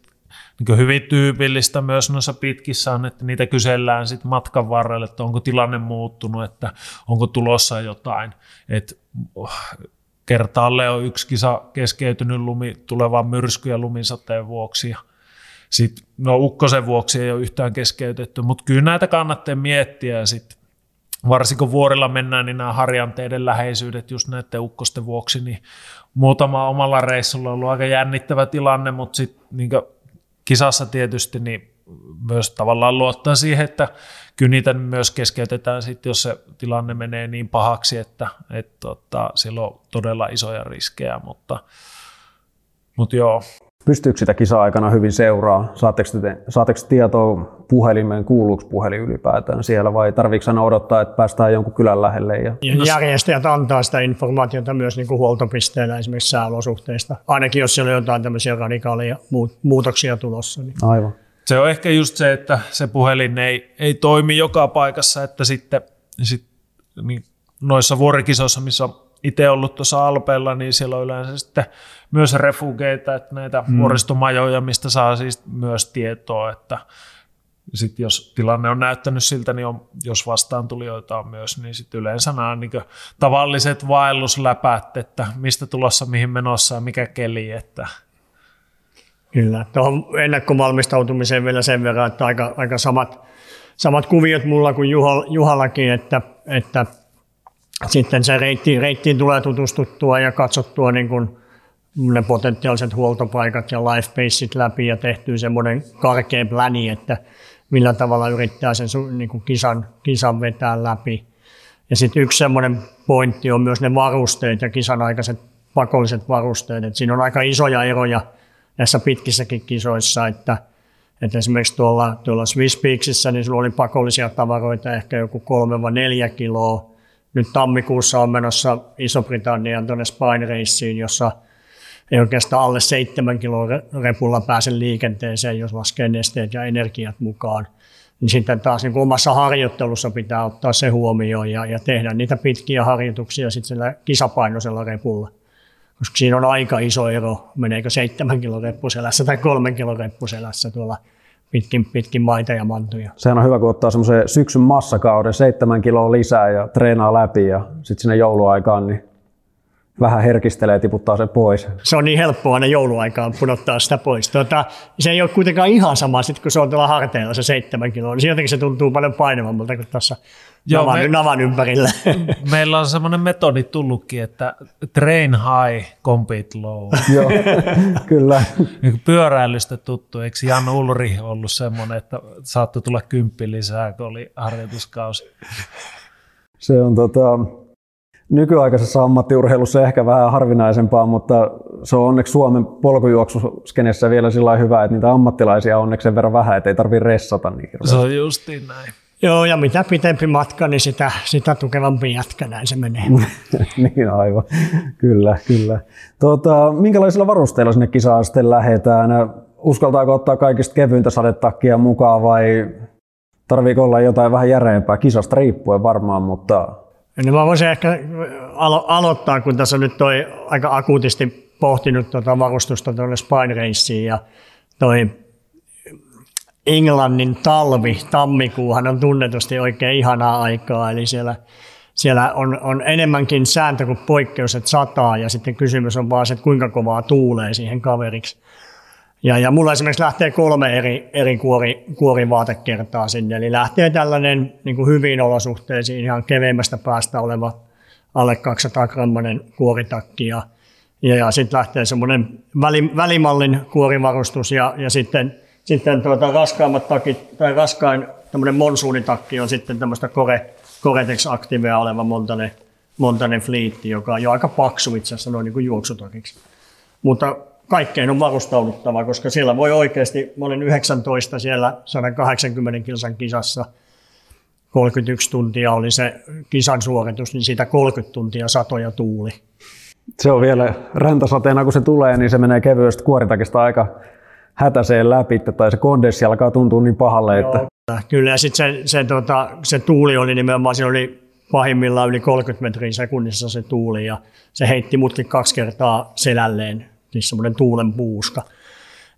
niin hyvin tyypillistä myös noissa pitkissä on, että niitä kysellään sitten matkan varrella, että onko tilanne muuttunut, että onko tulossa jotain. että oh, kertaalle on yksi kisa keskeytynyt lumi, tulevan myrsky- ja lumisateen vuoksi ja sitten, no ukkosen vuoksi ei ole yhtään keskeytetty, mutta kyllä näitä kannattaa miettiä sitten varsinkin vuorilla mennään, niin nämä harjanteiden läheisyydet just näiden ukkosten vuoksi, niin muutama omalla reissulla on ollut aika jännittävä tilanne, mutta sitten niin kisassa tietysti niin myös tavallaan luottaa siihen, että kyllä niitä myös keskeytetään sitten, jos se tilanne menee niin pahaksi, että, että, että tota, sillä on todella isoja riskejä, mutta, mutta joo, Pystyykö sitä kisa-aikana hyvin seuraa? Saatteko, te, saatteko tietoa puhelimeen, kuuluuko puhelin ylipäätään siellä vai tarvitsetko aina odottaa, että päästään jonkun kylän lähelle? Ja... Järjestäjät antaa sitä informaatiota myös niin kuin huoltopisteellä esimerkiksi sääolosuhteista, ainakin jos siellä on jotain tämmöisiä radikaaleja muutoksia tulossa. Niin. Aivan. Se on ehkä just se, että se puhelin ei, ei toimi joka paikassa, että sitten sit, niin noissa vuorikisoissa, missä on itse ollut tuossa Alpeella, niin siellä on yleensä sitten myös refugeita, että näitä mm. vuoristomajoja, mistä saa siis myös tietoa, että sitten jos tilanne on näyttänyt siltä, niin on, jos vastaantulijoita on myös, niin sitten yleensä nämä on niin tavalliset vaellusläpät, että mistä tulossa, mihin menossa ja mikä keli. Että. Kyllä, tuohon ennakkovalmistautumiseen vielä sen verran, että aika, aika samat, samat kuviot mulla kuin Juhallakin, että, että sitten se reitti, reittiin tulee tutustuttua ja katsottua niin kuin ne potentiaaliset huoltopaikat ja life baseit läpi ja tehtyä semmoinen karkea pläni, että millä tavalla yrittää sen niin kuin kisan, kisan vetää läpi. Ja sitten yksi semmoinen pointti on myös ne varusteet ja kisan aikaiset pakolliset varusteet. Et siinä on aika isoja eroja näissä pitkissäkin kisoissa, että, että esimerkiksi tuolla, tuolla Swiss Peaksissä niin sulla oli pakollisia tavaroita ehkä joku 3-4 kiloa, nyt tammikuussa on menossa Iso-Britannian tuonne Spine jossa ei oikeastaan alle seitsemän kiloa repulla pääse liikenteeseen, jos laskee nesteet ja energiat mukaan. Niin sitten taas niin omassa harjoittelussa pitää ottaa se huomioon ja, ja tehdä niitä pitkiä harjoituksia sitten sillä kisapainoisella repulla. Koska siinä on aika iso ero, meneekö seitsemän kilon reppuselässä tai kolmen kilon reppuselässä tuolla pitkin, pitkin maita ja mantuja. Sehän on hyvä, kun ottaa semmoisen syksyn massakauden, seitsemän kiloa lisää ja treenaa läpi ja sitten sinne jouluaikaan, niin vähän herkistelee ja tiputtaa sen pois. Se on niin helppoa aina jouluaikaan pudottaa sitä pois. Tuota, se ei ole kuitenkaan ihan sama, sit kun se on tuolla harteilla se seitsemän kiloa. Niin jotenkin se tuntuu paljon painavammalta kuin tuossa Joo, navan, me, navan ympärillä. Meillä on semmoinen metodi tullutkin, että train high, compete low. Joo, kyllä. Niin pyöräilystä tuttu. Eikö Jan Ulri ollut semmoinen, että saattoi tulla kymppi lisää, kun oli harjoituskausi? Se on tota, nykyaikaisessa ammattiurheilussa ehkä vähän harvinaisempaa, mutta se on onneksi Suomen polkujuoksuskenessä vielä sillä hyvä, että niitä ammattilaisia on onneksi sen verran vähän, että ei tarvitse ressata niin Se on justiin näin. Joo, ja mitä pitempi matka, niin sitä, sitä tukevampi jatka, näin se menee. niin aivan, kyllä, kyllä. Tuota, minkälaisilla varusteilla sinne kisaan sitten lähdetään? Uskaltaako ottaa kaikista kevyintä sadetakkia mukaan vai tarviiko olla jotain vähän järeempää? Kisasta riippuen varmaan, mutta... No mä voisin ehkä alo- aloittaa, kun tässä nyt toi aika akuutisti pohtinut tuota varustusta tuonne Spine Raceen ja toi Englannin talvi, tammikuuhan on tunnetusti oikein ihanaa aikaa, eli siellä, siellä on, on enemmänkin sääntö kuin poikkeus, että sataa, ja sitten kysymys on vaan se, että kuinka kovaa tuulee siihen kaveriksi. Ja, ja mulla esimerkiksi lähtee kolme eri, eri kuori, kuorivaatekertaa sinne, eli lähtee tällainen niin kuin hyviin olosuhteisiin ihan keveimmästä päästä oleva alle 200 grammanen kuoritakki, ja, ja, ja sitten lähtee semmoinen väli, välimallin kuorivarustus, ja, ja sitten sitten tuota, raskaimmat takit, tai raskain tämmöinen monsuunitakki on sitten tämmöistä Core, Coretex Activea oleva Montane, Montane Fleetti, joka on jo aika paksu itse asiassa noin niin kuin juoksutakiksi. Mutta kaikkein on varustauduttava, koska siellä voi oikeasti, mä olin 19 siellä 180 kilsan kisassa, 31 tuntia oli se kisan suoritus, niin siitä 30 tuntia satoja tuuli. Se on vielä räntäsateena, kun se tulee, niin se menee kevyesti kuoritakista aika hätäseen läpi, tai se kondenssi alkaa tuntua niin pahalle, Joo, että... Kyllä, ja sitten se, se, tota, se tuuli oli nimenomaan, siinä oli pahimmillaan yli 30 metriä sekunnissa se tuuli, ja se heitti mutkin kaksi kertaa selälleen, siis semmoinen tuulen puuska.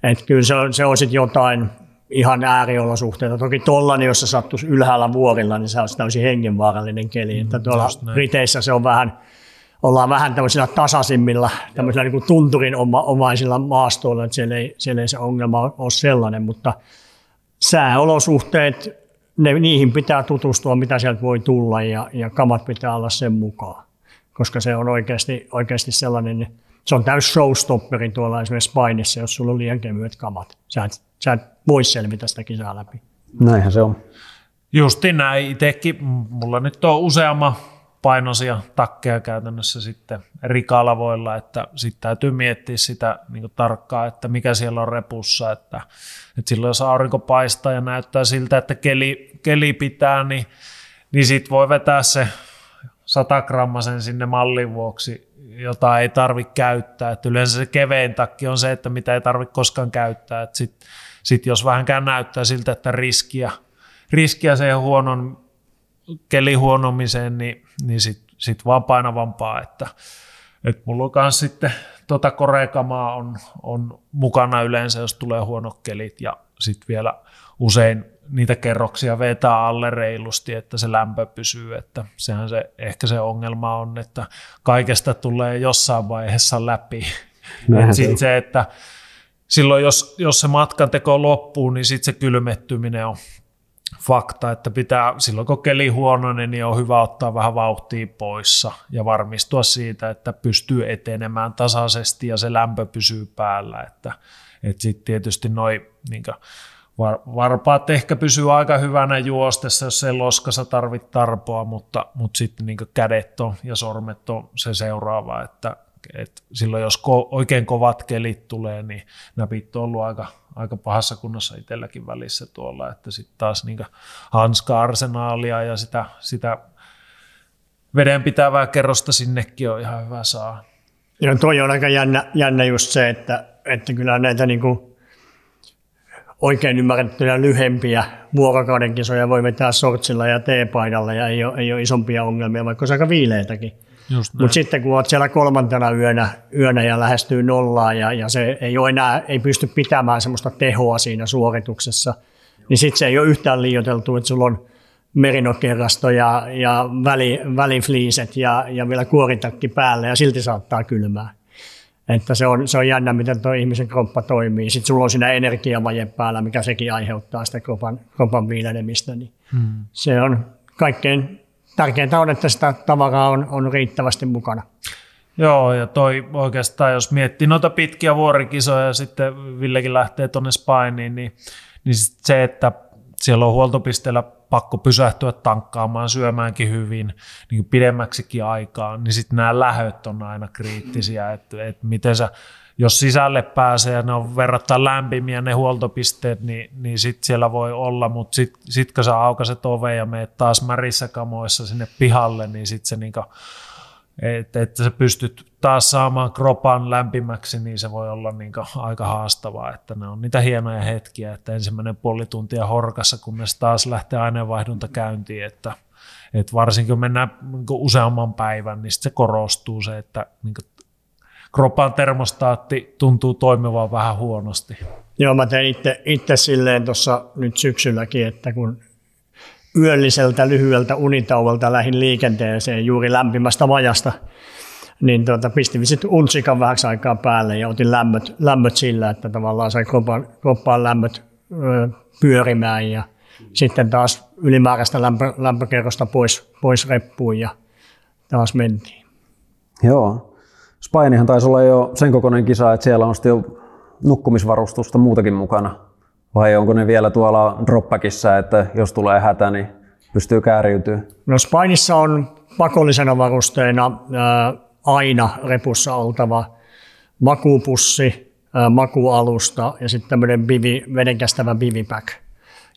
Et kyllä se on, se on sitten jotain ihan ääriolosuhteita. Toki tuolla, niin jos se sattuisi ylhäällä vuorilla, niin se olisi täysin hengenvaarallinen keli. Mm, että tuolla Briteissä se on vähän, ollaan vähän tämmöisillä tasaisimmilla, tämmöisillä niin kuin tunturin omaisilla maastoilla, että siellä ei, siellä ei se ongelma ole sellainen, mutta sääolosuhteet, ne, niihin pitää tutustua, mitä sieltä voi tulla ja, ja kamat pitää olla sen mukaan, koska se on oikeasti, oikeasti sellainen, se on täys showstopperi tuolla esimerkiksi painissa, jos sulla on liian kevyet kamat. Sä et, sä et voi selvitä sitä kisaa läpi. Näinhän se on. Justi näin. Itsekin, mulla nyt on useamma painoisia takkeja käytännössä sitten rikalavoilla, että sitten täytyy miettiä sitä niin tarkkaan, että mikä siellä on repussa, että, että silloin jos aurinko paistaa ja näyttää siltä, että keli, keli pitää, niin, niin sitten voi vetää se 100 grammasen sinne mallin vuoksi, jota ei tarvitse käyttää. Että yleensä se kevein takki on se, että mitä ei tarvitse koskaan käyttää. Sitten sit jos vähänkään näyttää siltä, että riskiä, riskiä siihen huonon kelihuonomiseen, niin, niin sitten sit vaan painavampaa, että, että mulla on myös sitten tota korekamaa on, on mukana yleensä, jos tulee huonot kelit ja sitten vielä usein niitä kerroksia vetää alle reilusti, että se lämpö pysyy, että sehän se, ehkä se ongelma on, että kaikesta tulee jossain vaiheessa läpi. Sitten se, että silloin jos, jos se matkan teko loppuu, niin sitten se kylmettyminen on fakta, että pitää, silloin kun keli huonoinen, niin on hyvä ottaa vähän vauhtia poissa ja varmistua siitä, että pystyy etenemään tasaisesti ja se lämpö pysyy päällä. Että, että sitten tietysti noin niin var, varpaat ehkä pysyy aika hyvänä juostessa, jos ei loskassa tarvitse tarpoa, mutta, mutta sitten niin kädet on ja sormet on se seuraava, että et silloin jos ko, oikein kovat kelit tulee, niin näpit on ollut aika, aika pahassa kunnossa itselläkin välissä tuolla, että sitten taas niin hanska-arsenaalia ja sitä, sitä vedenpitävää kerrosta sinnekin on ihan hyvä saa. Joo, toi on aika jännä, jännä just se, että, että kyllä näitä niin kuin oikein ymmärrettyjä lyhempiä vuorokauden kisoja voi vetää sortsilla ja teepaidalla ja ei ole, ei ole isompia ongelmia, vaikka se aika viileitäkin. Mutta sitten kun olet siellä kolmantena yönä, yönä ja lähestyy nollaa ja, ja se ei, ole enää, ei pysty pitämään semmoista tehoa siinä suorituksessa, niin sitten se ei ole yhtään liioiteltu, että sulla on merinokerrasto ja, ja väli, välifliiset ja, ja vielä kuoritakki päälle ja silti saattaa kylmää. Että se on, se on jännä, miten tuo ihmisen kroppa toimii. Sitten sulla on siinä energiavaje päällä, mikä sekin aiheuttaa sitä kropan, kropan viilenemistä. Niin hmm. Se on kaikkein tärkeintä on, että sitä tavaraa on, on riittävästi mukana. Joo, ja toi oikeastaan, jos miettii noita pitkiä vuorikisoja ja sitten Villekin lähtee tuonne Spainiin, niin, niin se, että siellä on huoltopisteellä pakko pysähtyä tankkaamaan, syömäänkin hyvin niin pidemmäksikin aikaa, niin sitten nämä lähöt on aina kriittisiä, että, että miten sä, jos sisälle pääsee ja ne on verrattain lämpimiä ne huoltopisteet, niin, niin sitten siellä voi olla, mutta sitten sit kun sä aukaset oven ja meet taas märissä kamoissa sinne pihalle, niin sitten se niinku, että, että sä pystyt taas saamaan kropan lämpimäksi, niin se voi olla niin aika haastavaa, että ne on niitä hienoja hetkiä, että ensimmäinen puoli tuntia horkassa, kunnes taas lähtee aineenvaihdunta käyntiin, että, että varsinkin kun mennään niin useamman päivän, niin se korostuu se, että niin kropan termostaatti tuntuu toimivan vähän huonosti. Joo, mä tein itse, itse silleen tuossa nyt syksylläkin, että kun yölliseltä lyhyeltä unitauolta lähin liikenteeseen juuri lämpimästä vajasta, niin tuota, pistin sitten untsikan vähäksi aikaa päälle ja otin lämmöt, lämmöt sillä, että tavallaan sai kroppaan, kroppaan lämmöt ö, pyörimään ja sitten taas ylimääräistä lämpö, lämpökerrosta pois, pois reppuun ja taas mentiin. Joo. Spainihan taisi olla jo sen kokoinen kisa, että siellä on sitten jo nukkumisvarustusta muutakin mukana. Vai onko ne vielä tuolla dropbackissa, että jos tulee hätä, niin pystyy kääriytyä? No Spainissa on pakollisena varusteena ää, aina repussa oltava makuupussi, ää, makualusta ja sitten tämmöinen bivi, vedenkestävä bivipack.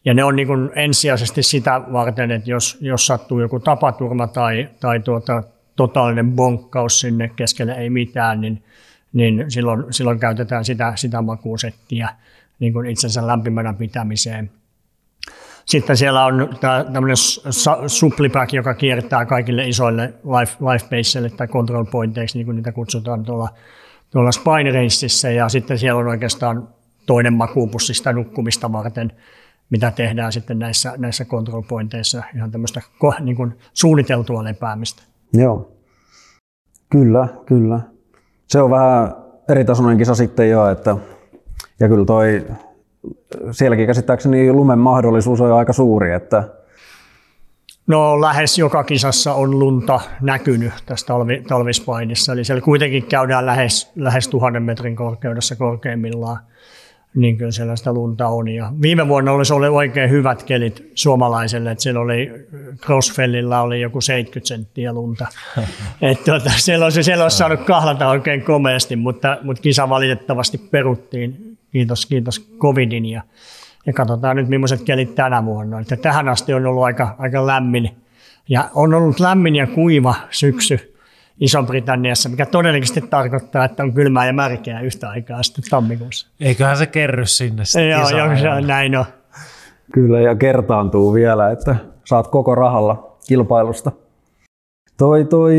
Ja ne on niin ensisijaisesti sitä varten, että jos, jos sattuu joku tapaturma tai, tai tuota, totaalinen bonkkaus sinne keskelle ei mitään, niin, niin silloin, silloin käytetään sitä, sitä makuusettiä niin kuin itsensä lämpimänä pitämiseen. Sitten siellä on tämmöinen supplipack, joka kiertää kaikille isoille life, life baseille tai control pointeiksi, niin kuin niitä kutsutaan tuolla, tuolla Spine Raceissa. Ja sitten siellä on oikeastaan toinen makuupussi sitä nukkumista varten, mitä tehdään sitten näissä, näissä control pointeissa, ihan tämmöistä niin kuin suunniteltua lepäämistä. Joo, kyllä, kyllä. Se on vähän eri tasoinen kisa sitten jo, että ja kyllä toi, sielläkin käsittääkseni lumen mahdollisuus on jo aika suuri, että No lähes joka kisassa on lunta näkynyt tässä talvi, talvispainissa, eli siellä kuitenkin käydään lähes, lähes tuhannen metrin korkeudessa korkeimmillaan, niin kyllä siellä sitä lunta on. Ja viime vuonna olisi ollut oikein hyvät kelit suomalaiselle, että siellä oli Crossfellilla oli joku 70 senttiä lunta. että tuota, siellä, olisi, siellä olisi saanut kahlata oikein komeasti, mutta, mutta kisa valitettavasti peruttiin kiitos, kiitos covidin ja, ja katsotaan nyt millaiset kelit tänä vuonna. Että tähän asti on ollut aika, aika lämmin ja on ollut lämmin ja kuiva syksy Iso-Britanniassa, mikä todennäköisesti tarkoittaa, että on kylmää ja märkeää yhtä aikaa sitten tammikuussa. Eiköhän se kerry sinne sitten Joo, joo se on näin on. Kyllä, ja kertaantuu vielä, että saat koko rahalla kilpailusta. Toi, toi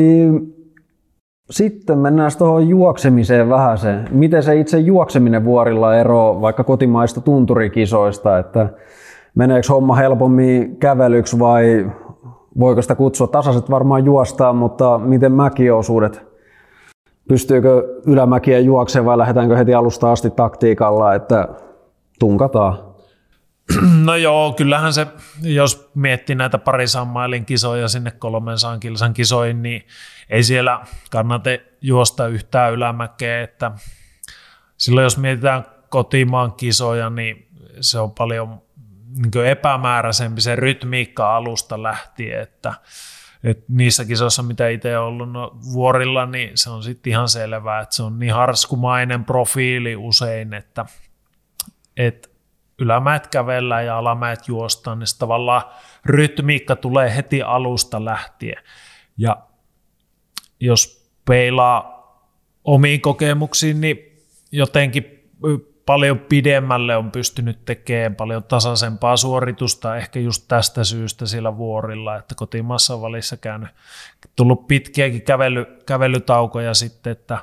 sitten mennään tuohon juoksemiseen vähän se. Miten se itse juokseminen vuorilla eroaa vaikka kotimaista tunturikisoista, että meneekö homma helpommin kävelyksi vai voiko sitä kutsua tasaiset varmaan juostaa, mutta miten mäkiosuudet? Pystyykö ylämäkiä juoksemaan vai lähdetäänkö heti alusta asti taktiikalla, että tunkataan? No joo, kyllähän se, jos miettii näitä parisan mailin kisoja sinne 300 kilsan kisoihin, niin ei siellä kannata juosta yhtään ylämäkeä, että silloin jos mietitään kotimaan kisoja, niin se on paljon niin epämääräisempi se rytmiikka alusta lähtien, että, että niissä kisoissa, mitä itse olen ollut no, vuorilla, niin se on sitten ihan selvää, että se on niin harskumainen profiili usein, että, että ylämäet kävellä ja alamäet juostaan, niin tavallaan rytmiikka tulee heti alusta lähtien. Ja jos peilaa omiin kokemuksiin, niin jotenkin paljon pidemmälle on pystynyt tekemään paljon tasaisempaa suoritusta ehkä just tästä syystä sillä vuorilla, että kotimaassa valissa käynyt, tullut pitkiäkin kävely, kävelytaukoja sitten, että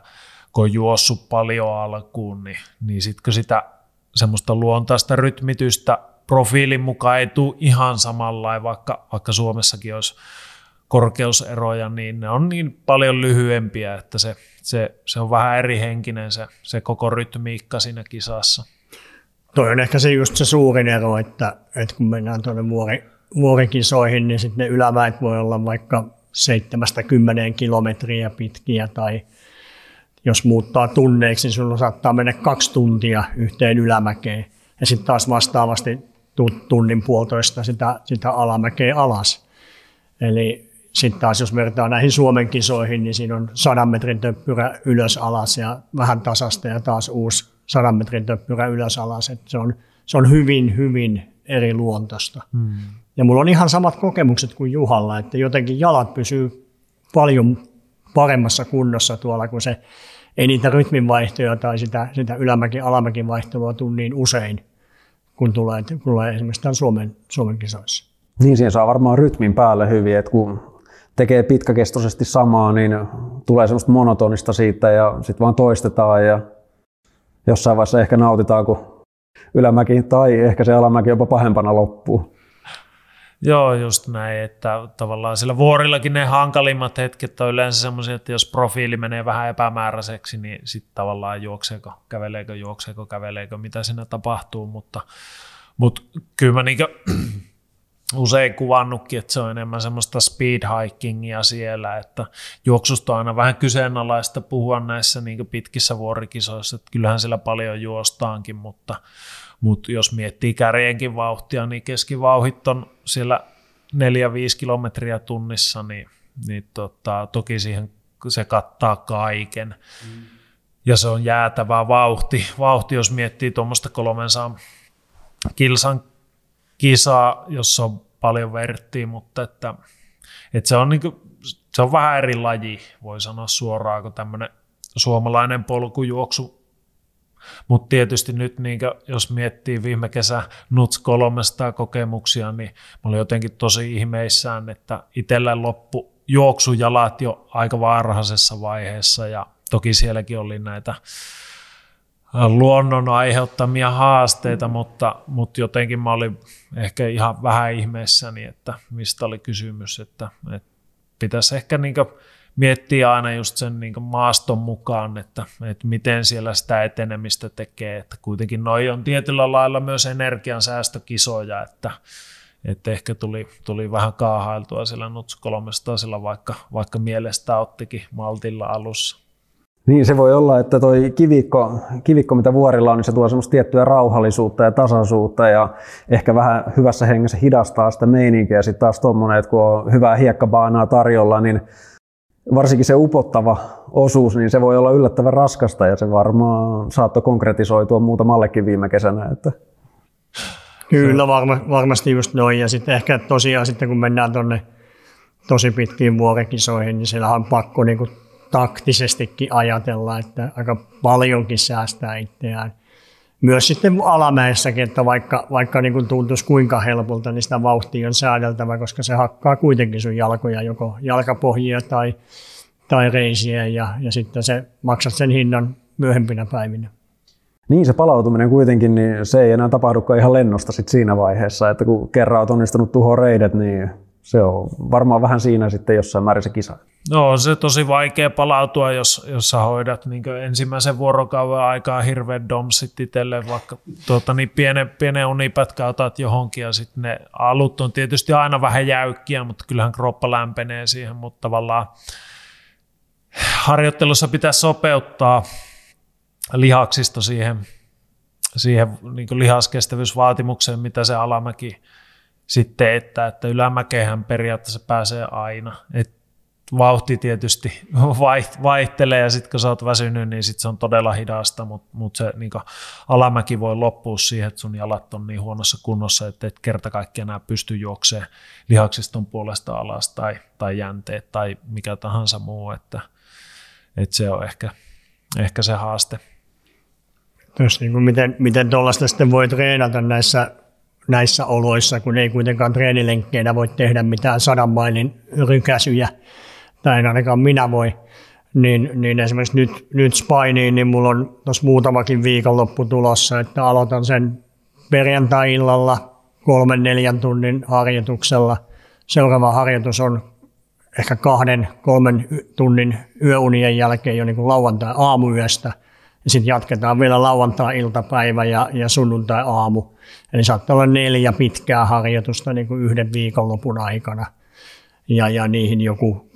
kun on juossut paljon alkuun, niin, niin kun sitä semmoista luontaista rytmitystä profiilin mukaan ei tule ihan samalla, vaikka, vaikka Suomessakin olisi korkeuseroja, niin ne on niin paljon lyhyempiä, että se, se, se on vähän eri henkinen se, se koko rytmiikka siinä kisassa. Toi on ehkä se just se suurin ero, että, että kun mennään tuonne vuori, vuorikisoihin, niin sitten ne ylämäet voi olla vaikka 7-10 kilometriä pitkiä tai jos muuttaa tunneiksi, niin sulla saattaa mennä kaksi tuntia yhteen ylämäkeen ja sitten taas vastaavasti tunnin puolitoista sitä, sitä alamäkeä alas. Eli sitten taas jos vertaa näihin Suomen kisoihin, niin siinä on sadan metrin töppyrä ylös alas ja vähän tasasta ja taas uusi sadan metrin töppyrä ylös alas. Et se, on, se on hyvin, hyvin eri luontosta. Hmm. Ja mulla on ihan samat kokemukset kuin Juhalla, että jotenkin jalat pysyy paljon paremmassa kunnossa tuolla, kun se ei niitä rytminvaihtoja tai sitä, sitä ylämäkin alamäkin vaihtelua tule niin usein, kun tulee, kun tulee esimerkiksi tämän Suomen, Suomen kisoissa. Niin, siinä saa varmaan rytmin päälle hyvin, että kun tekee pitkäkestoisesti samaa, niin tulee semmoista monotonista siitä ja sitten vaan toistetaan ja jossain vaiheessa ehkä nautitaan, kun ylämäki tai ehkä se alamäki jopa pahempana loppuu. Joo, just näin, että tavallaan sillä vuorillakin ne hankalimmat hetket on yleensä semmoisia, että jos profiili menee vähän epämääräiseksi, niin sitten tavallaan juokseeko, käveleekö, juokseeko, käveleekö, mitä siinä tapahtuu, mutta, mutta kyllä mä niinkö usein kuvannutkin, että se on enemmän semmoista speed hikingia siellä, että juoksusta on aina vähän kyseenalaista puhua näissä niin pitkissä vuorikisoissa, että kyllähän siellä paljon juostaankin, mutta, mutta jos miettii kärjenkin vauhtia, niin keskivauhit on siellä 4-5 kilometriä tunnissa, niin, niin tota, toki siihen se kattaa kaiken. Mm. Ja se on jäätävä vauhti. Vauhti, jos miettii tuommoista 300 kilsan kisaa, jossa on paljon verttiä, mutta että, että se, on niin kuin, se on vähän eri laji, voi sanoa suoraan, kuin tämmöinen suomalainen polkujuoksu. Mutta tietysti nyt, niin kuin, jos miettii viime kesä Nuts 300 kokemuksia, niin mä olin jotenkin tosi ihmeissään, että itsellä loppu juoksujalat jo aika varhaisessa vaiheessa ja toki sielläkin oli näitä luonnon aiheuttamia haasteita, mutta, mutta jotenkin mä olin ehkä ihan vähän ihmeessäni, että mistä oli kysymys, että, että pitäisi ehkä niin miettiä aina just sen niin maaston mukaan, että, että miten siellä sitä etenemistä tekee, että kuitenkin noi on tietyllä lailla myös energiansäästökisoja, että, että ehkä tuli, tuli vähän kaahailtua sillä Nuts 300, vaikka, vaikka mielestä ottikin maltilla alussa. Niin se voi olla, että toi kivikko, kivikko mitä vuorilla on, niin se tuo semmoista tiettyä rauhallisuutta ja tasaisuutta ja ehkä vähän hyvässä hengessä hidastaa sitä meininkiä. Sitten taas tuommoinen, että kun on hyvää hiekkabaanaa tarjolla, niin varsinkin se upottava osuus, niin se voi olla yllättävän raskasta ja se varmaan saattoi konkretisoitua muutamallekin viime kesänä. Että. Kyllä, varma, varmasti just noin. Ja sitten ehkä tosiaan sitten kun mennään tuonne tosi pitkiin vuorikisoihin, niin siellä on pakko niin kuin taktisestikin ajatella, että aika paljonkin säästää itseään. Myös sitten alamäessäkin, että vaikka, vaikka niin kuin tuntuisi kuinka helpolta, niin sitä vauhtia on säädeltävä, koska se hakkaa kuitenkin sun jalkoja, joko jalkapohjia tai, tai reisiä, ja, ja sitten se maksat sen hinnan myöhempinä päivinä. Niin se palautuminen kuitenkin, niin se ei enää tapahdukaan ihan lennosta sit siinä vaiheessa, että kun kerran olet onnistunut tuhoa reidet, niin se on varmaan vähän siinä sitten jossain määrin se kisa. No on se tosi vaikea palautua, jos, jos sä hoidat niin ensimmäisen vuorokauden aikaa hirveän domsit itselle, vaikka tuota, niin pienen, pienen unipätkä otat johonkin ja sitten ne alut on tietysti aina vähän jäykkiä, mutta kyllähän kroppa lämpenee siihen, mutta tavallaan harjoittelussa pitää sopeuttaa lihaksisto siihen, siihen niin lihaskestävyysvaatimukseen, mitä se alamäki sitten, että, että ylämäkehän periaatteessa pääsee aina. Et vauhti tietysti vaihtelee ja sitten kun sä oot väsynyt, niin sit se on todella hidasta, mutta mut se niin alamäki voi loppua siihen, että sun jalat on niin huonossa kunnossa, että et kerta kaikkiaan enää pysty juoksemaan lihaksiston puolesta alas tai, tai jänteet tai mikä tahansa muu, että, että se on ehkä, ehkä se haaste. Tos, niin kuin miten, miten tuollaista sitten voi treenata näissä näissä oloissa, kun ei kuitenkaan treenilenkkeinä voi tehdä mitään sadan mailin rykäsyjä, tai en ainakaan minä voi, niin, niin esimerkiksi nyt, nyt Spainiin, niin mulla on tuossa muutamakin viikonloppu tulossa, että aloitan sen perjantai-illalla kolmen neljän tunnin harjoituksella. Seuraava harjoitus on ehkä kahden, kolmen tunnin yöunien jälkeen jo niin lauantai aamuyöstä. Ja sitten jatketaan vielä lauantai-iltapäivä ja, ja sunnuntai-aamu. Eli saattaa olla neljä pitkää harjoitusta niin kuin yhden viikonlopun aikana. Ja, ja niihin joku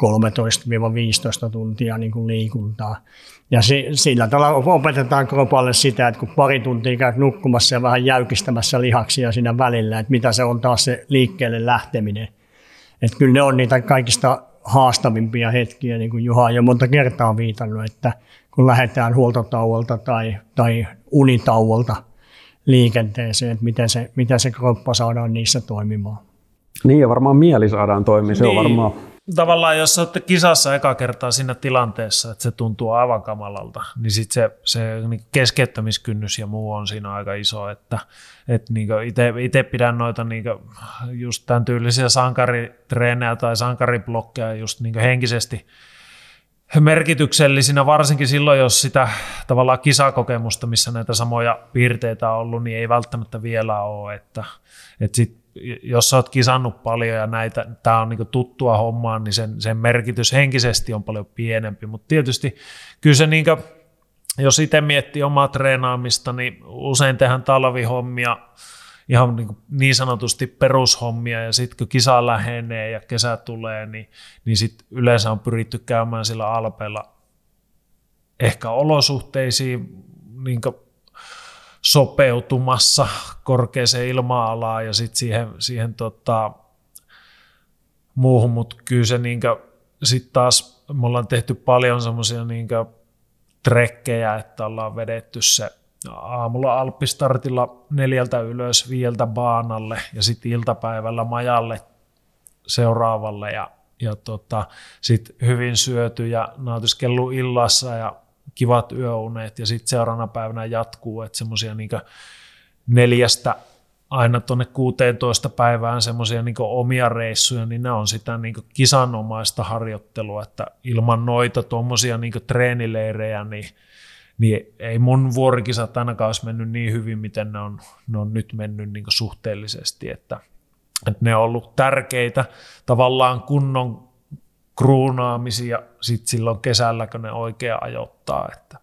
13-15 tuntia niin kuin liikuntaa. Ja si, sillä tavalla opetetaan kropalle sitä, että kun pari tuntia käyt nukkumassa ja vähän jäykistämässä lihaksia siinä välillä, että mitä se on taas se liikkeelle lähteminen. Että kyllä ne on niitä kaikista haastavimpia hetkiä, niin kuin Juha on jo monta kertaa viitannut, että kun lähdetään huoltotauolta tai, tai unitauolta liikenteeseen, että miten se, miten se kroppa saadaan niissä toimimaan. Niin ja varmaan mieli saadaan toimimaan, se niin. on varmaan tavallaan jos olette kisassa eka kertaa siinä tilanteessa, että se tuntuu aivan kamalalta, niin sitten se, se niin keskeyttämiskynnys ja muu on siinä aika iso, että, että niin itse pidän noita niin just tämän tyylisiä sankaritreenejä tai sankariblokkeja just niin henkisesti merkityksellisinä, varsinkin silloin, jos sitä tavallaan kisakokemusta, missä näitä samoja piirteitä on ollut, niin ei välttämättä vielä ole, että, että sit jos sä oot kisannut paljon ja näitä, tämä on niinku tuttua hommaa, niin sen, sen merkitys henkisesti on paljon pienempi, mutta tietysti kyllä se niinku, jos itse miettii omaa treenaamista, niin usein tehdään talvihommia, ihan niin, niin sanotusti perushommia ja sitten kun kisa lähenee ja kesä tulee, niin, niin sitten yleensä on pyritty käymään sillä alpeella ehkä olosuhteisiin niin sopeutumassa korkeaseen ilma-alaan ja sitten siihen, siihen tota, muuhun, mutta kyllä se niin sitten taas me ollaan tehty paljon semmoisia niin trekkejä, että ollaan vedetty se aamulla alppistartilla neljältä ylös, viieltä baanalle ja sitten iltapäivällä majalle seuraavalle ja, ja tota, sitten hyvin syöty ja nautiskellut illassa ja kivat yöunet ja sitten seuraavana päivänä jatkuu, että semmoisia niin neljästä aina tuonne 16 päivään semmoisia niin omia reissuja, niin ne on sitä niin kisanomaista harjoittelua, että ilman noita tuommoisia niin treenileirejä, niin, niin ei mun vuorikisat ainakaan olisi mennyt niin hyvin, miten ne on, ne on nyt mennyt niin suhteellisesti, että, että ne on ollut tärkeitä tavallaan kunnon kruunaamisia sit silloin kesällä, kun ne oikein ajoittaa. Että.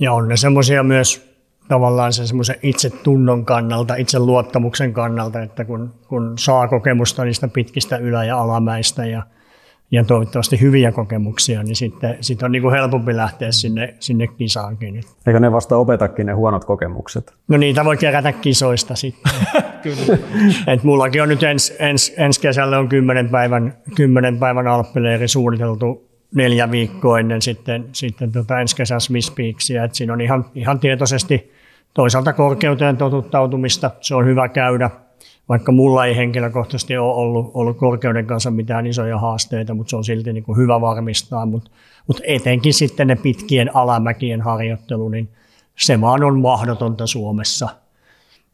Ja on ne semmoisia myös tavallaan sen semmoisen itsetunnon kannalta, itseluottamuksen kannalta, että kun, kun saa kokemusta niistä pitkistä ylä- ja alamäistä ja, ja toivottavasti hyviä kokemuksia, niin sitten sit on niin kuin helpompi lähteä sinne, sinne kisaankin. Eikö ne vasta opetakin ne huonot kokemukset? No niitä voi kerätä kisoista sitten. Kyllä. Et mullakin on nyt ens, ens, ensi kesällä on kymmenen päivän, kymmenen päivän alppileiri suunniteltu neljä viikkoa ennen sitten, sitten tota ensi kesän Swiss Peaksia. Et siinä on ihan, ihan tietoisesti toisaalta korkeuteen totuttautumista. Se on hyvä käydä, vaikka mulla ei henkilökohtaisesti ole ollut, ollut korkeuden kanssa mitään isoja haasteita, mutta se on silti niin kuin hyvä varmistaa. Mutta, mutta etenkin sitten ne pitkien alamäkien harjoittelu, niin se vaan on mahdotonta Suomessa –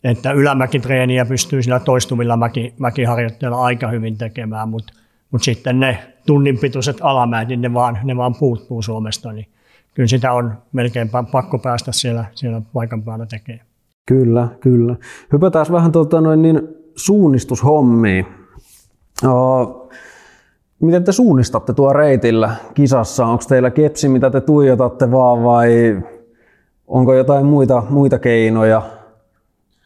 että ylämäkitreeniä pystyy sillä toistuvilla mäki, mäkiharjoitteilla aika hyvin tekemään, mutta, mutta sitten ne tunnin pituiset alamäet, niin ne vaan, ne vaan puuttuu Suomesta, niin kyllä sitä on melkein pakko päästä siellä, siellä paikan päällä tekemään. Kyllä, kyllä. Hypätään vähän tuota, noin niin suunnistushommiin. Oh, miten te suunnistatte tuo reitillä kisassa? Onko teillä kepsi, mitä te tuijotatte vaan vai onko jotain muita, muita keinoja?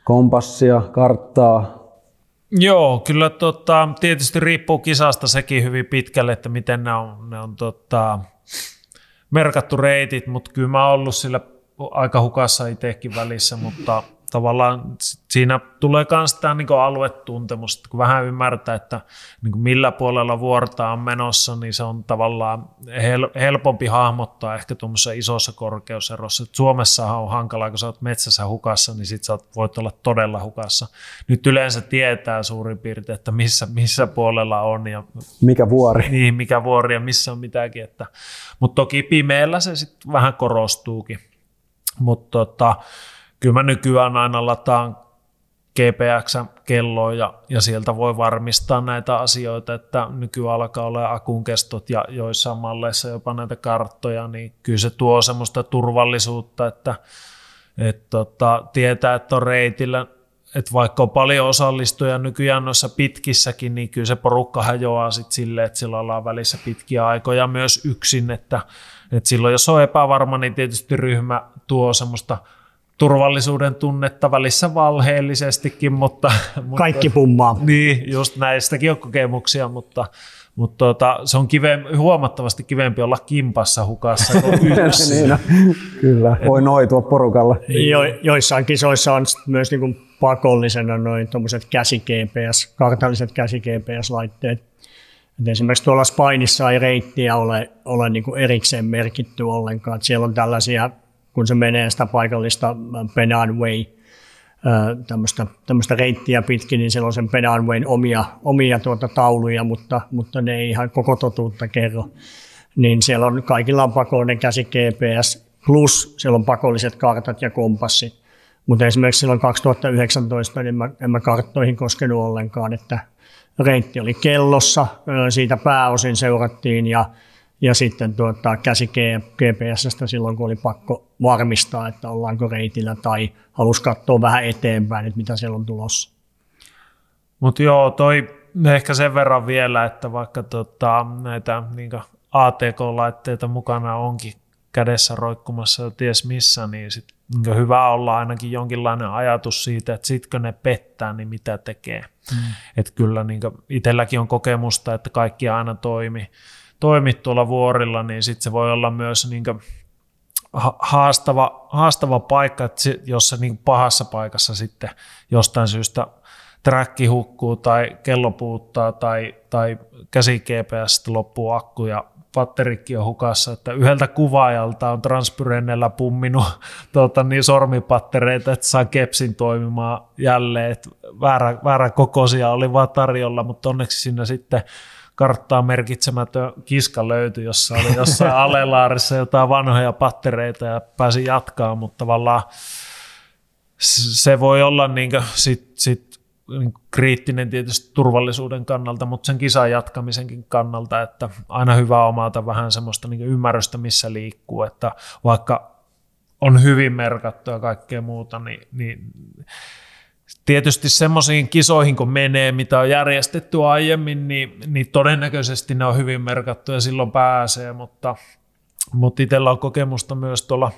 kompassia, karttaa? Joo, kyllä tota, tietysti riippuu kisasta sekin hyvin pitkälle, että miten ne on, ne on tota, merkattu reitit, mutta kyllä mä oon ollut sillä aika hukassa itsekin välissä, mutta tavallaan siinä tulee myös tämä niin aluetuntemus, että kun vähän ymmärtää, että niin kuin millä puolella vuorta on menossa, niin se on tavallaan hel- helpompi hahmottaa ehkä tuommoisessa isossa korkeuserossa. Et Suomessahan on hankalaa, kun sä oot metsässä hukassa, niin sit sä voit olla todella hukassa. Nyt yleensä tietää suurin piirtein, että missä, missä puolella on. Ja, mikä vuori. Niin, mikä vuori ja missä on mitäkin. Että, mutta toki pimeällä se sitten vähän korostuukin. Mutta tota, kyllä mä nykyään aina lataan GPX-kelloa ja, ja sieltä voi varmistaa näitä asioita, että nykyään alkaa olla akun kestot ja joissain malleissa jopa näitä karttoja, niin kyllä se tuo semmoista turvallisuutta, että et tota, tietää, että on reitillä. Että vaikka on paljon osallistujia nykyään noissa pitkissäkin, niin kyllä se porukka hajoaa sitten silleen, että sillä ollaan välissä pitkiä aikoja myös yksin, että, että silloin jos on epävarma, niin tietysti ryhmä tuo semmoista turvallisuuden tunnetta välissä valheellisestikin, mutta... Kaikki pummaa. Niin, just näistäkin on kokemuksia, mutta, mutta tuota, se on kive, huomattavasti kivempi olla kimpassa hukassa kuin yksin. niin, no, kyllä, voi noitua porukalla. Jo, joissain kisoissa on myös niin kuin pakollisena noin käsi-GPS, kartalliset käsi-GPS-laitteet. Et esimerkiksi tuolla Spainissa ei reittiä ole, ole niin kuin erikseen merkitty ollenkaan. Et siellä on tällaisia, kun se menee sitä paikallista Penan Way, tämmöistä, tämmöistä reittiä pitkin, niin siellä on sen Penan Wayn omia, omia tuota tauluja, mutta, mutta ne ei ihan koko totuutta kerro. Niin siellä on, kaikilla on pakollinen käsi GPS, plus siellä on pakolliset kartat ja kompassit. Mutta esimerkiksi silloin 2019 niin mä, en mä karttoihin koskenut ollenkaan, että reitti oli kellossa, siitä pääosin seurattiin ja, ja sitten tuota, käsi GPSstä silloin, kun oli pakko varmistaa, että ollaanko reitillä tai halusi katsoa vähän eteenpäin, että mitä siellä on tulossa. Mutta joo, toi ehkä sen verran vielä, että vaikka tota, näitä niin ATK-laitteita mukana onkin kädessä roikkumassa ties missä, niin sit niin hyvä olla ainakin jonkinlainen ajatus siitä, että sitkö ne pettää, niin mitä tekee. Mm. Että kyllä niin itselläkin on kokemusta, että kaikki aina toimi, toimi tuolla vuorilla, niin sitten se voi olla myös niin haastava, haastava paikka, että jossa niin pahassa paikassa sitten jostain syystä träkki hukkuu tai kello puuttaa tai, tai käsi GPS loppuu akku ja patterikki on hukassa, että yhdeltä kuvaajalta on transpyrennellä pumminut tuota, niin sormipattereita, että saa kepsin toimimaan jälleen, että väärä, väärä kokoisia oli vaan tarjolla, mutta onneksi siinä sitten karttaa merkitsemätön kiska löytyi, jossa oli jossain alelaarissa jotain vanhoja pattereita ja pääsi jatkaa, mutta tavallaan se voi olla niin sit, sit niin kriittinen tietysti turvallisuuden kannalta, mutta sen kisan jatkamisenkin kannalta, että aina hyvä omata vähän semmoista niin ymmärrystä, missä liikkuu, että vaikka on hyvin merkattu ja kaikkea muuta, niin, niin tietysti semmoisiin kisoihin, kun menee, mitä on järjestetty aiemmin, niin, niin todennäköisesti ne on hyvin merkattu ja silloin pääsee, mutta, mutta itsellä on kokemusta myös tuolla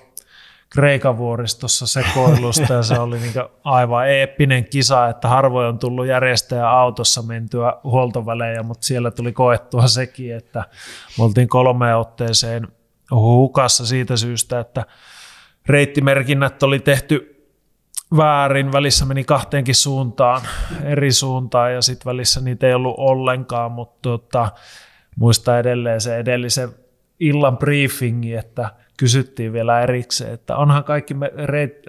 Kreikan vuoristossa sekoilusta ja se oli niin aivan eeppinen kisa, että harvoin on tullut järjestäjä autossa mentyä huoltovälejä, mutta siellä tuli koettua sekin, että me oltiin kolmeen otteeseen hukassa siitä syystä, että reittimerkinnät oli tehty väärin, välissä meni kahteenkin suuntaan, eri suuntaan ja sitten välissä niitä ei ollut ollenkaan, mutta tota, muista edelleen se edellisen illan briefingi, että kysyttiin vielä erikseen, että onhan kaikki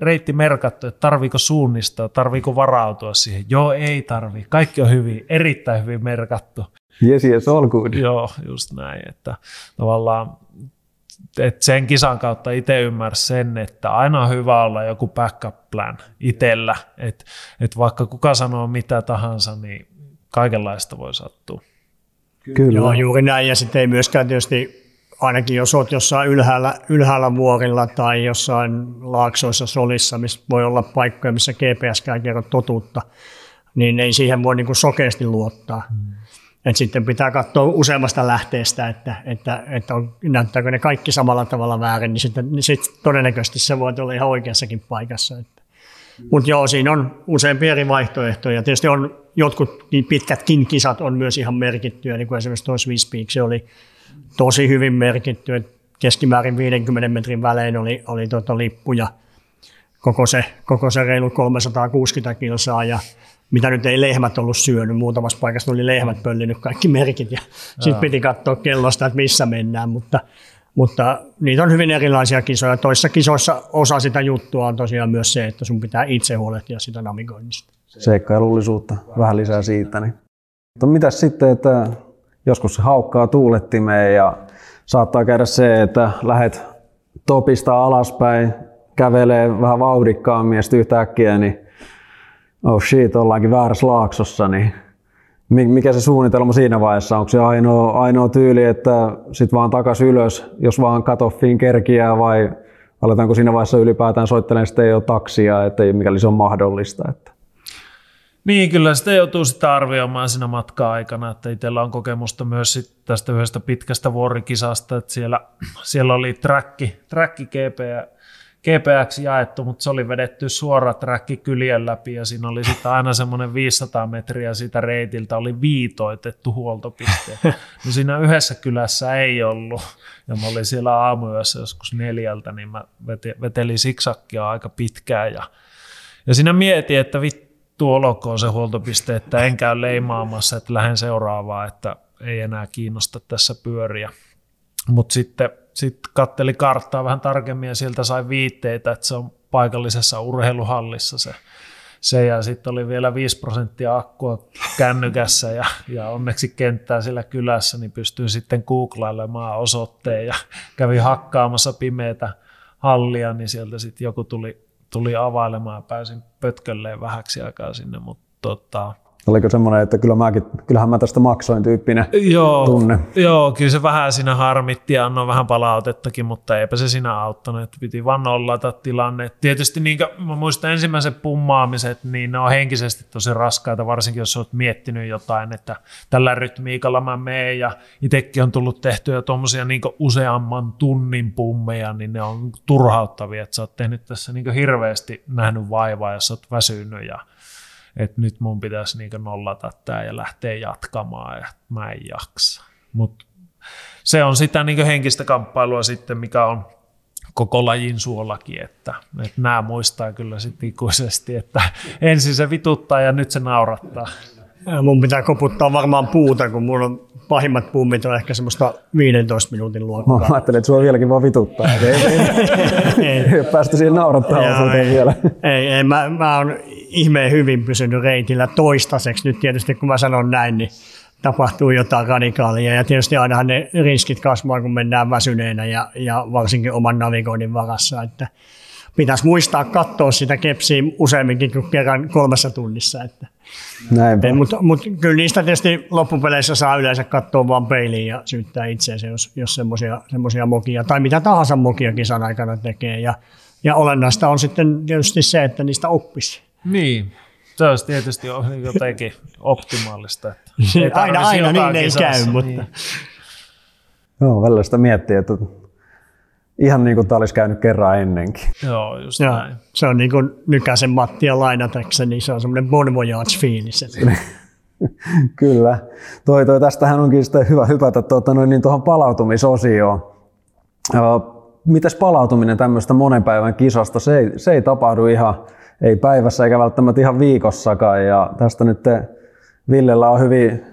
reitti merkattu, että tarviiko suunnistaa, tarviiko varautua siihen. Joo, ei tarvi. Kaikki on hyvin, erittäin hyvin merkattu. Yes, yes, all good. Joo, just näin. Että tavallaan että sen kisan kautta itse ymmärsi sen, että aina on hyvä olla joku backup plan itsellä. Että et vaikka kuka sanoo mitä tahansa, niin kaikenlaista voi sattua. Kyllä. Joo, juuri näin. Ja sitten ei myöskään tietysti ainakin jos olet jossain ylhäällä, ylhäällä vuorilla tai jossain laaksoissa solissa, missä voi olla paikkoja, missä GPS ei kerro totuutta, niin ei siihen voi niin kuin sokeasti luottaa. Hmm. Et sitten pitää katsoa useammasta lähteestä, että, että, että on, näyttääkö ne kaikki samalla tavalla väärin, niin sitten niin sit todennäköisesti se voi olla ihan oikeassakin paikassa. Että. Mutta joo, siinä on useampia eri vaihtoehtoja. Tietysti on jotkut niin pitkätkin kisat on myös ihan merkittyjä, niin kuin esimerkiksi tuo Swiss Peak, se oli tosi hyvin merkitty, että keskimäärin 50 metrin välein oli, oli tuota lippuja koko se, koko se reilu 360 kilsaa ja mitä nyt ei lehmät ollut syönyt, muutamassa paikassa oli lehmät pöllinyt kaikki merkit ja sitten piti katsoa kellosta, että missä mennään, mutta, mutta niitä on hyvin erilaisia kisoja. Toissa kisoissa osa sitä juttua on tosiaan myös se, että sun pitää itse huolehtia sitä navigoinnista. Seikkailullisuutta, vähän lisää siitä. Niin. Mutta mitä sitten, että joskus se haukkaa tuulettimeen ja saattaa käydä se, että lähet topista alaspäin, kävelee vähän vauhdikkaammin ja sitten yhtäkkiä, niin oh shit, ollaankin väärässä laaksossa, niin mikä se suunnitelma siinä vaiheessa? Onko se ainoa, ainoa tyyli, että sitten vaan takas ylös, jos vaan katoffiin kerkiää vai aletaanko siinä vaiheessa ylipäätään soittelemaan sitten jo taksia, että mikäli se on mahdollista? Että. Niin, kyllä sitä joutuu sitä arvioimaan siinä matka-aikana, että itsellä on kokemusta myös sit tästä yhdestä pitkästä vuorikisasta, että siellä, siellä oli träkki, träkki GP, GPX jaettu, mutta se oli vedetty suora träkki kyljen läpi ja siinä oli sitten aina semmoinen 500 metriä siitä reitiltä oli viitoitettu huoltopiste. No siinä yhdessä kylässä ei ollut ja mä olin siellä aamuyössä joskus neljältä, niin mä vetelin siksakkia aika pitkään ja, ja siinä mietin, että vittu olkoon se huoltopiste, että en käy leimaamassa, että lähden seuraavaan, että ei enää kiinnosta tässä pyöriä. Mutta sitten sitten katteli karttaa vähän tarkemmin ja sieltä sai viitteitä, että se on paikallisessa urheiluhallissa se, se ja sitten oli vielä 5 prosenttia akkua kännykässä ja, ja onneksi kenttää sillä kylässä, niin pystyin sitten googlailemaan osoitteen ja kävi hakkaamassa pimeätä hallia, niin sieltä sitten joku tuli, tuli availemaan ja pääsin pötkölleen vähäksi aikaa sinne, mutta tota, Oliko semmoinen, että kyllä mäkin, kyllähän mä tästä maksoin tyyppinen joo, tunne? Joo, kyllä se vähän siinä harmitti ja annoin vähän palautettakin, mutta eipä se siinä auttanut, että piti vaan nollata tilanne. Tietysti niin kuin, mä muistan ensimmäiset pummaamiset, niin ne on henkisesti tosi raskaita, varsinkin jos olet miettinyt jotain, että tällä rytmiikalla mä meen ja itsekin on tullut tehtyä tuommoisia niin useamman tunnin pummeja, niin ne on turhauttavia, että sä oot tehnyt tässä niin hirveästi nähnyt vaivaa ja sä oot väsynyt ja että nyt mun pitäisi niinku nollata tämä ja lähteä jatkamaan ja mä en jaksa. Mutta se on sitä niinku henkistä kamppailua sitten, mikä on koko lajin suolakin, että, että nämä muistaa kyllä sitten ikuisesti, että ensin se vituttaa ja nyt se naurattaa. Mun pitää koputtaa varmaan puuta, kun mulla on pahimmat pummit on ehkä semmoista 15 minuutin luokkaa. Mä ajattelin, että sua vieläkin vaan vituttaa. Ei, ei, ei, ei päästä siihen naurattaa ei, vielä. Ei, ei mä, mä oon ihmeen hyvin pysynyt reitillä toistaiseksi. Nyt tietysti kun mä sanon näin, niin tapahtuu jotain radikaalia. Ja tietysti ainahan ne riskit kasvaa, kun mennään väsyneenä ja, ja varsinkin oman navigoinnin varassa. Että pitäisi muistaa katsoa sitä kepsiä useamminkin kuin kerran kolmessa tunnissa. Että. Mutta mut, kyllä niistä tietysti loppupeleissä saa yleensä katsoa vain peiliin ja syyttää itseensä, jos, jos semmoisia mokia tai mitä tahansa mokia kisan aikana tekee. Ja, ja olennaista on sitten tietysti se, että niistä oppisi. Niin, se olisi tietysti jotenkin optimaalista. Että ei aina aina niin ei käy, mutta... Niin. Joo, välillä sitä miettii, että ihan niin kuin tämä olisi käynyt kerran ennenkin. Joo, just Joo, näin. Se on niin kuin Nykäsen Mattia lainatakseni, niin se on semmoinen bon voyage-fiilis. Kyllä. Toi, toi, tästähän onkin sitten hyvä hypätä tuota, noin, niin tuohon palautumisosioon. Mites palautuminen tämmöistä monen päivän kisasta? Se ei, se ei tapahdu ihan, ei päivässä eikä välttämättä ihan viikossakaan. Ja tästä nyt Villellä on hyvin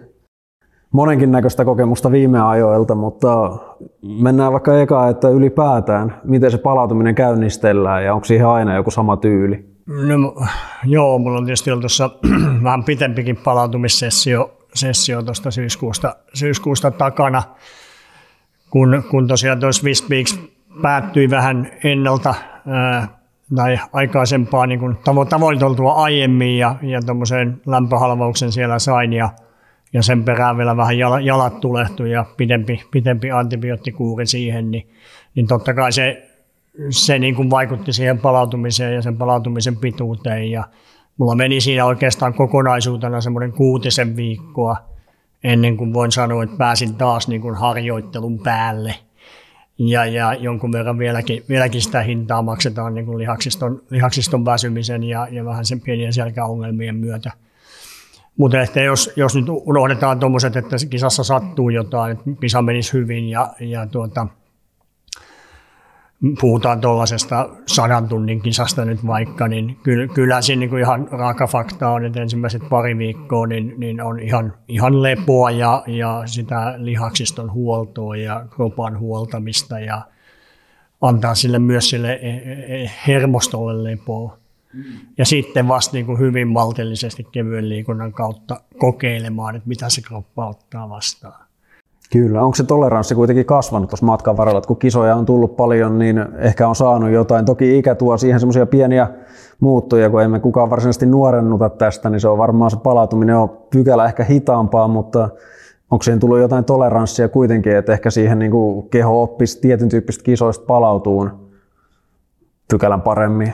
monenkin näköistä kokemusta viime ajoilta, mutta mennään vaikka eka, että ylipäätään, miten se palautuminen käynnistellään ja onko siihen aina joku sama tyyli? No, joo, mulla on tietysti ollut tuossa vähän pitempikin palautumissessio sessio tuosta syyskuusta, syyskuusta takana, kun, kun tosiaan tuossa Swiss päättyi vähän ennalta ää, tai aikaisempaa niin tavo- tavoiteltua aiemmin ja, ja tuommoisen lämpöhalvauksen siellä sain ja – ja sen perään vielä vähän jalat tulehtui ja pidempi, pidempi antibioottikuuri siihen, niin, niin totta kai se, se niin kuin vaikutti siihen palautumiseen ja sen palautumisen pituuteen. Ja mulla meni siinä oikeastaan kokonaisuutena semmoinen kuutisen viikkoa ennen kuin voin sanoa, että pääsin taas niin kuin harjoittelun päälle. Ja, ja jonkun verran vieläkin, vieläkin sitä hintaa maksetaan niin kuin lihaksiston, lihaksiston väsymisen ja, ja vähän sen pienien selkäongelmien myötä – mutta ehkä jos, jos nyt unohdetaan tuommoiset, että kisassa sattuu jotain, että kisa menisi hyvin ja, ja tuota, puhutaan tuollaisesta sadan tunnin kisasta nyt vaikka, niin kyllä, siinä niin kuin ihan raaka fakta on, että ensimmäiset pari viikkoa niin, niin on ihan, ihan lepoa ja, ja sitä lihaksiston huoltoa ja kropan huoltamista ja antaa sille myös sille e, e, e, hermostolle lepoa. Ja sitten vasta niin kuin hyvin maltillisesti kevyen liikunnan kautta kokeilemaan, että mitä se kroppa ottaa vastaan. Kyllä, onko se toleranssi kuitenkin kasvanut tuossa matkan varrella, että kun kisoja on tullut paljon, niin ehkä on saanut jotain. Toki ikä tuo siihen semmoisia pieniä muuttuja, kun emme kukaan varsinaisesti nuorennuta tästä, niin se on varmaan se palautuminen on pykälä ehkä hitaampaa, mutta onko siihen tullut jotain toleranssia kuitenkin, että ehkä siihen niin kuin keho oppisi tietyn tyyppistä kisoista palautuun pykälän paremmin?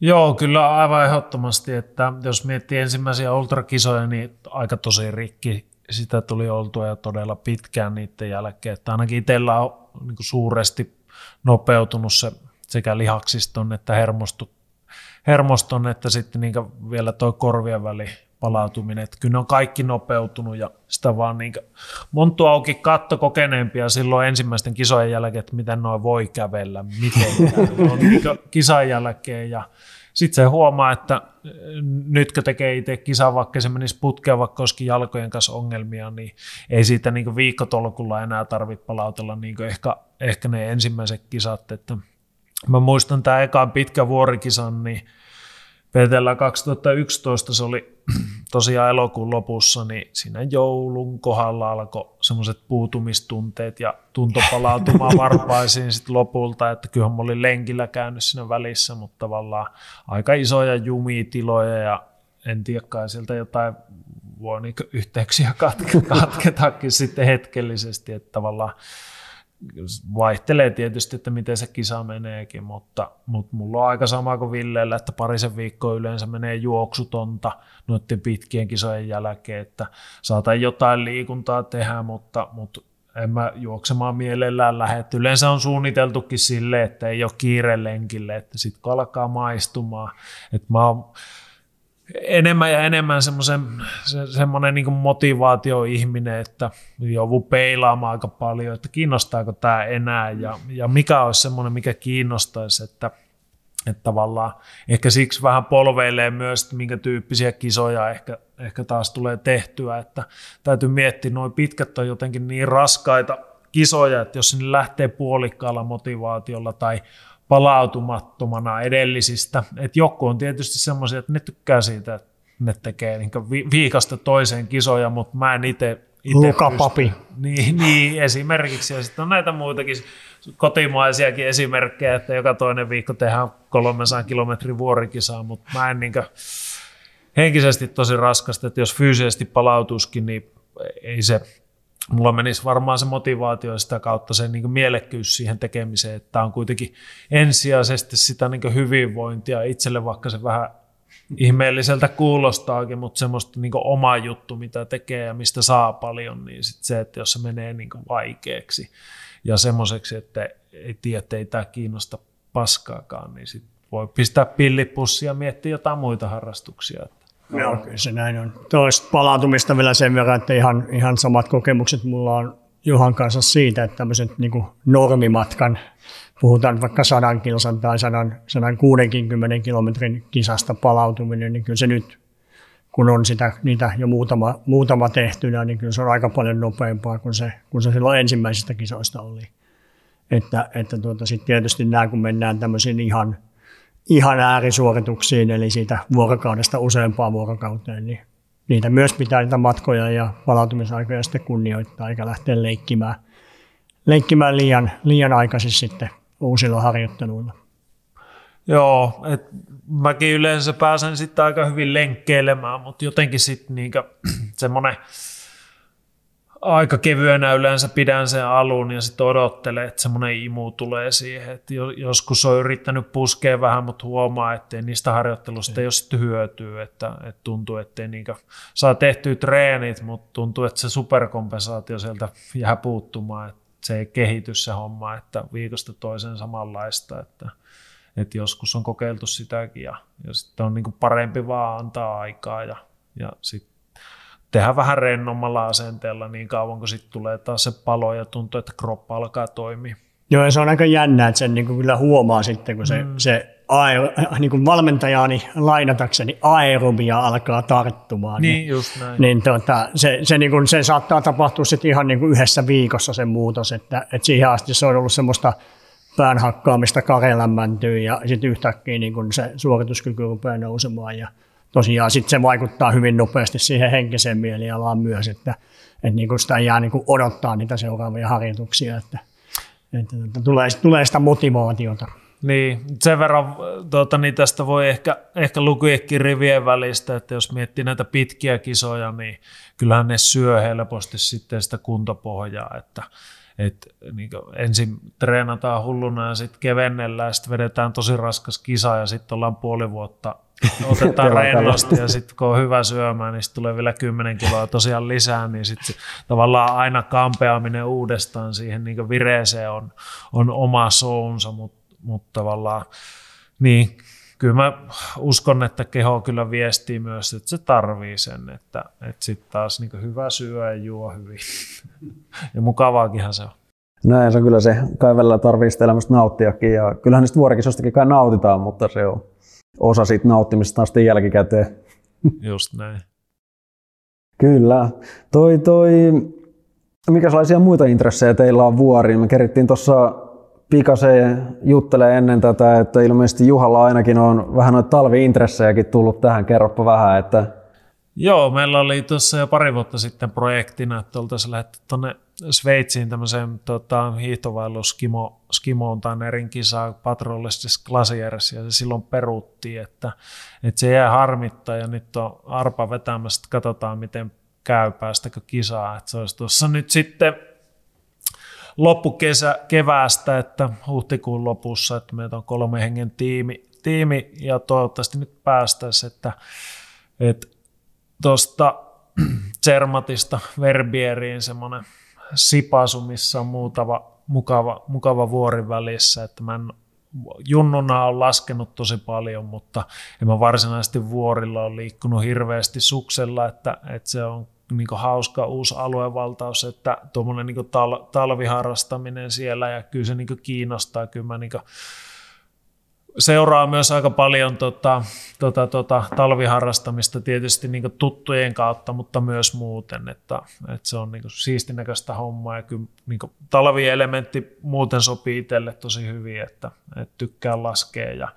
Joo, kyllä aivan ehdottomasti, että jos miettii ensimmäisiä ultrakisoja, niin aika tosi rikki sitä tuli oltua ja todella pitkään niiden jälkeen, että ainakin itsellä on niin suuresti nopeutunut se sekä lihaksiston että hermostu, hermoston, että sitten niin vielä tuo korvien väli palautuminen. Että kyllä ne on kaikki nopeutunut ja sitä vaan niin monttu auki katto kokeneempia silloin ensimmäisten kisojen jälkeen, että miten noin voi kävellä, miten on niin kisan jälkeen ja sitten se huomaa, että nyt kun tekee itse kisaa, vaikka se menisi putkeen, vaikka olisikin jalkojen kanssa ongelmia, niin ei siitä niin viikkotolkulla enää tarvitse palautella niin ehkä, ehkä ne ensimmäiset kisat. Että mä muistan tämä ekaan pitkä vuorikisan, niin Petellä 2011 se oli tosiaan elokuun lopussa, niin siinä joulun kohdalla alkoi semmoiset puutumistunteet ja tunto palautumaan varpaisiin sitten lopulta, että kyllähän mä olin lenkillä käynyt siinä välissä, mutta tavallaan aika isoja jumitiloja ja en tiedä kai sieltä jotain voi niin yhteyksiä katketakin sitten hetkellisesti, että tavallaan vaihtelee tietysti, että miten se kisa meneekin, mutta, mutta mulla on aika sama kuin Villeellä, että parisen viikkoa yleensä menee juoksutonta noiden pitkien kisojen jälkeen, että saatan jotain liikuntaa tehdä, mutta, mutta en mä juoksemaan mielellään lähde. Yleensä on suunniteltukin sille, että ei ole kiire lenkille, että sitten kun alkaa maistumaan, että mä oon enemmän ja enemmän semmoisen, se, semmoinen niin motivaatioihminen, että joudun peilaamaan aika paljon, että kiinnostaako tämä enää ja, ja mikä olisi semmoinen, mikä kiinnostaisi, että, että tavallaan ehkä siksi vähän polveilee myös, että minkä tyyppisiä kisoja ehkä, ehkä taas tulee tehtyä, että täytyy miettiä, noin pitkät on jotenkin niin raskaita kisoja, että jos sinne lähtee puolikkaalla motivaatiolla tai palautumattomana edellisistä. Et joku on tietysti semmoisia, että ne tykkää siitä, että ne tekee niin viikasta toiseen kisoja, mutta mä en itse Luka Papi. Niin, niin, esimerkiksi. Ja sitten on näitä muitakin kotimaisiakin esimerkkejä, että joka toinen viikko tehdään 300 kilometrin vuorikisaa, mutta mä en niin henkisesti tosi raskasta, että jos fyysisesti palautuskin, niin ei se mulla menisi varmaan se motivaatio sitä kautta se niin mielekkyys siihen tekemiseen, että on kuitenkin ensisijaisesti sitä niin hyvinvointia itselle, vaikka se vähän ihmeelliseltä kuulostaakin, mutta semmoista niin oma juttu, mitä tekee ja mistä saa paljon, niin sit se, että jos se menee niin vaikeaksi ja semmoiseksi, että ei tiedä, että ei tämä kiinnosta paskaakaan, niin sit voi pistää pillipussia ja miettiä jotain muita harrastuksia. Joo, kyllä se näin on. Toista palautumista vielä sen verran, että ihan, ihan samat kokemukset mulla on Juhan kanssa siitä, että tämmöiset niin normimatkan, puhutaan vaikka sadan kilsan tai 100, 160 kilometrin kisasta palautuminen, niin kyllä se nyt, kun on sitä, niitä jo muutama, muutama tehtynä, niin kyllä se on aika paljon nopeampaa kuin se, kun se silloin ensimmäisistä kisoista oli. Että, että tuota, sitten tietysti nämä, kun mennään tämmöisiin ihan – ihan äärisuorituksiin, eli siitä vuorokaudesta useampaan vuorokauteen, niin niitä myös pitää niitä matkoja ja palautumisaikoja sitten kunnioittaa, eikä lähteä leikkimään, leikkimään liian, liian aikaisin sitten uusilla harjoitteluilla. Joo, et mäkin yleensä pääsen sitten aika hyvin lenkkeilemään, mutta jotenkin sitten niinku semmoinen aika kevyenä yleensä pidän sen alun ja sitten odottelen, että semmoinen imu tulee siihen. Et joskus on yrittänyt puskea vähän, mutta huomaa, että niistä harjoittelusta ei ole sitten hyötyä, että, että tuntuu, että niinkä saa tehtyä treenit, mutta tuntuu, että se superkompensaatio sieltä jää puuttumaan, että se ei kehity se homma, että viikosta toiseen samanlaista, että, että joskus on kokeiltu sitäkin ja, ja sitten on niin parempi vaan antaa aikaa ja, ja sitten tehdä vähän rennommalla asenteella niin kauan, kun sitten tulee taas se palo ja tuntuu, että kroppa alkaa toimia. Joo, ja se on aika jännä, että sen niin kuin kyllä huomaa sitten, kun se, mm. se aero, niin kuin valmentajaani lainatakseni aerobia alkaa tarttumaan. Niin, niin just näin. Niin tota, se, se, niin kuin, se saattaa tapahtua sitten ihan niin kuin yhdessä viikossa se muutos, että, että siihen asti se on ollut semmoista päänhakkaamista karelämmäntyä ja sitten yhtäkkiä niin kuin se suorituskyky rupeaa nousemaan ja tosiaan sitten se vaikuttaa hyvin nopeasti siihen henkiseen mielialaan myös, että, että niin sitä jää niin kuin odottaa niitä seuraavia harjoituksia, että, että, että tulee, tulee sitä motivaatiota. Niin, sen verran tuota, niin tästä voi ehkä, ehkä lukujekin rivien välistä, että jos miettii näitä pitkiä kisoja, niin kyllähän ne syö helposti sitten sitä kuntopohjaa, että, et, niin ensin treenataan hulluna ja sitten kevennellään, sitten vedetään tosi raskas kisa ja sitten ollaan puoli vuotta otetaan rennosti ja sitten kun on hyvä syömään, niin tulee vielä 10 kiloa tosiaan lisää, niin sitten tavallaan aina kampeaminen uudestaan siihen niin vireeseen on, on oma sounsa, mutta mut tavallaan niin kyllä mä uskon, että keho kyllä viestii myös, että se tarvii sen, että, että sitten taas niin hyvä syö ja juo hyvin. ja mukavaakinhan se on. Näin se on kyllä se, kai välillä tarvii sitä elämästä nauttiakin ja kyllähän niistä vuorikisostakin kai nautitaan, mutta se on osa siitä nauttimista sitten jälkikäteen. Just näin. Kyllä. Toi, toi, mikä sellaisia muita intressejä teillä on vuoriin? Me kerittiin tuossa pikaseen juttelee ennen tätä, että ilmeisesti Juhalla ainakin on vähän noita talviintressejäkin tullut tähän. Kerropa vähän, että... Joo, meillä oli tuossa jo pari vuotta sitten projektina, että oltaisiin lähdetty tuonne Sveitsiin tämmöiseen tota, hiihtovaellus Skimo, Skimoon Tannerin kisaan Patrollistis Glaciers ja se silloin peruttiin, että, että se jää harmittaa ja nyt on arpa vetämässä, että katsotaan miten käy, päästäkö kisaa, että se olisi tuossa nyt sitten loppukesä keväästä, että huhtikuun lopussa, että meitä on kolme hengen tiimi, tiimi ja toivottavasti nyt päästäisiin, että, että tuosta Zermatista Verbieriin semmoinen sipasu, missä on muutava, mukava, mukava vuori välissä, että mä en junnuna on laskenut tosi paljon, mutta en mä varsinaisesti vuorilla ole liikkunut hirveästi suksella, että, että se on niin hauska uusi aluevaltaus, että tuommoinen niin tal- talviharrastaminen siellä ja kyllä se niin kiinnostaa. Kyllä mä niin seuraa myös aika paljon tota, tota, tota, talviharrastamista tietysti niin tuttujen kautta, mutta myös muuten, että, että se on niin siistinäköistä hommaa ja kyllä niin talvielementti muuten sopii itselle tosi hyvin, että, että tykkään laskea ja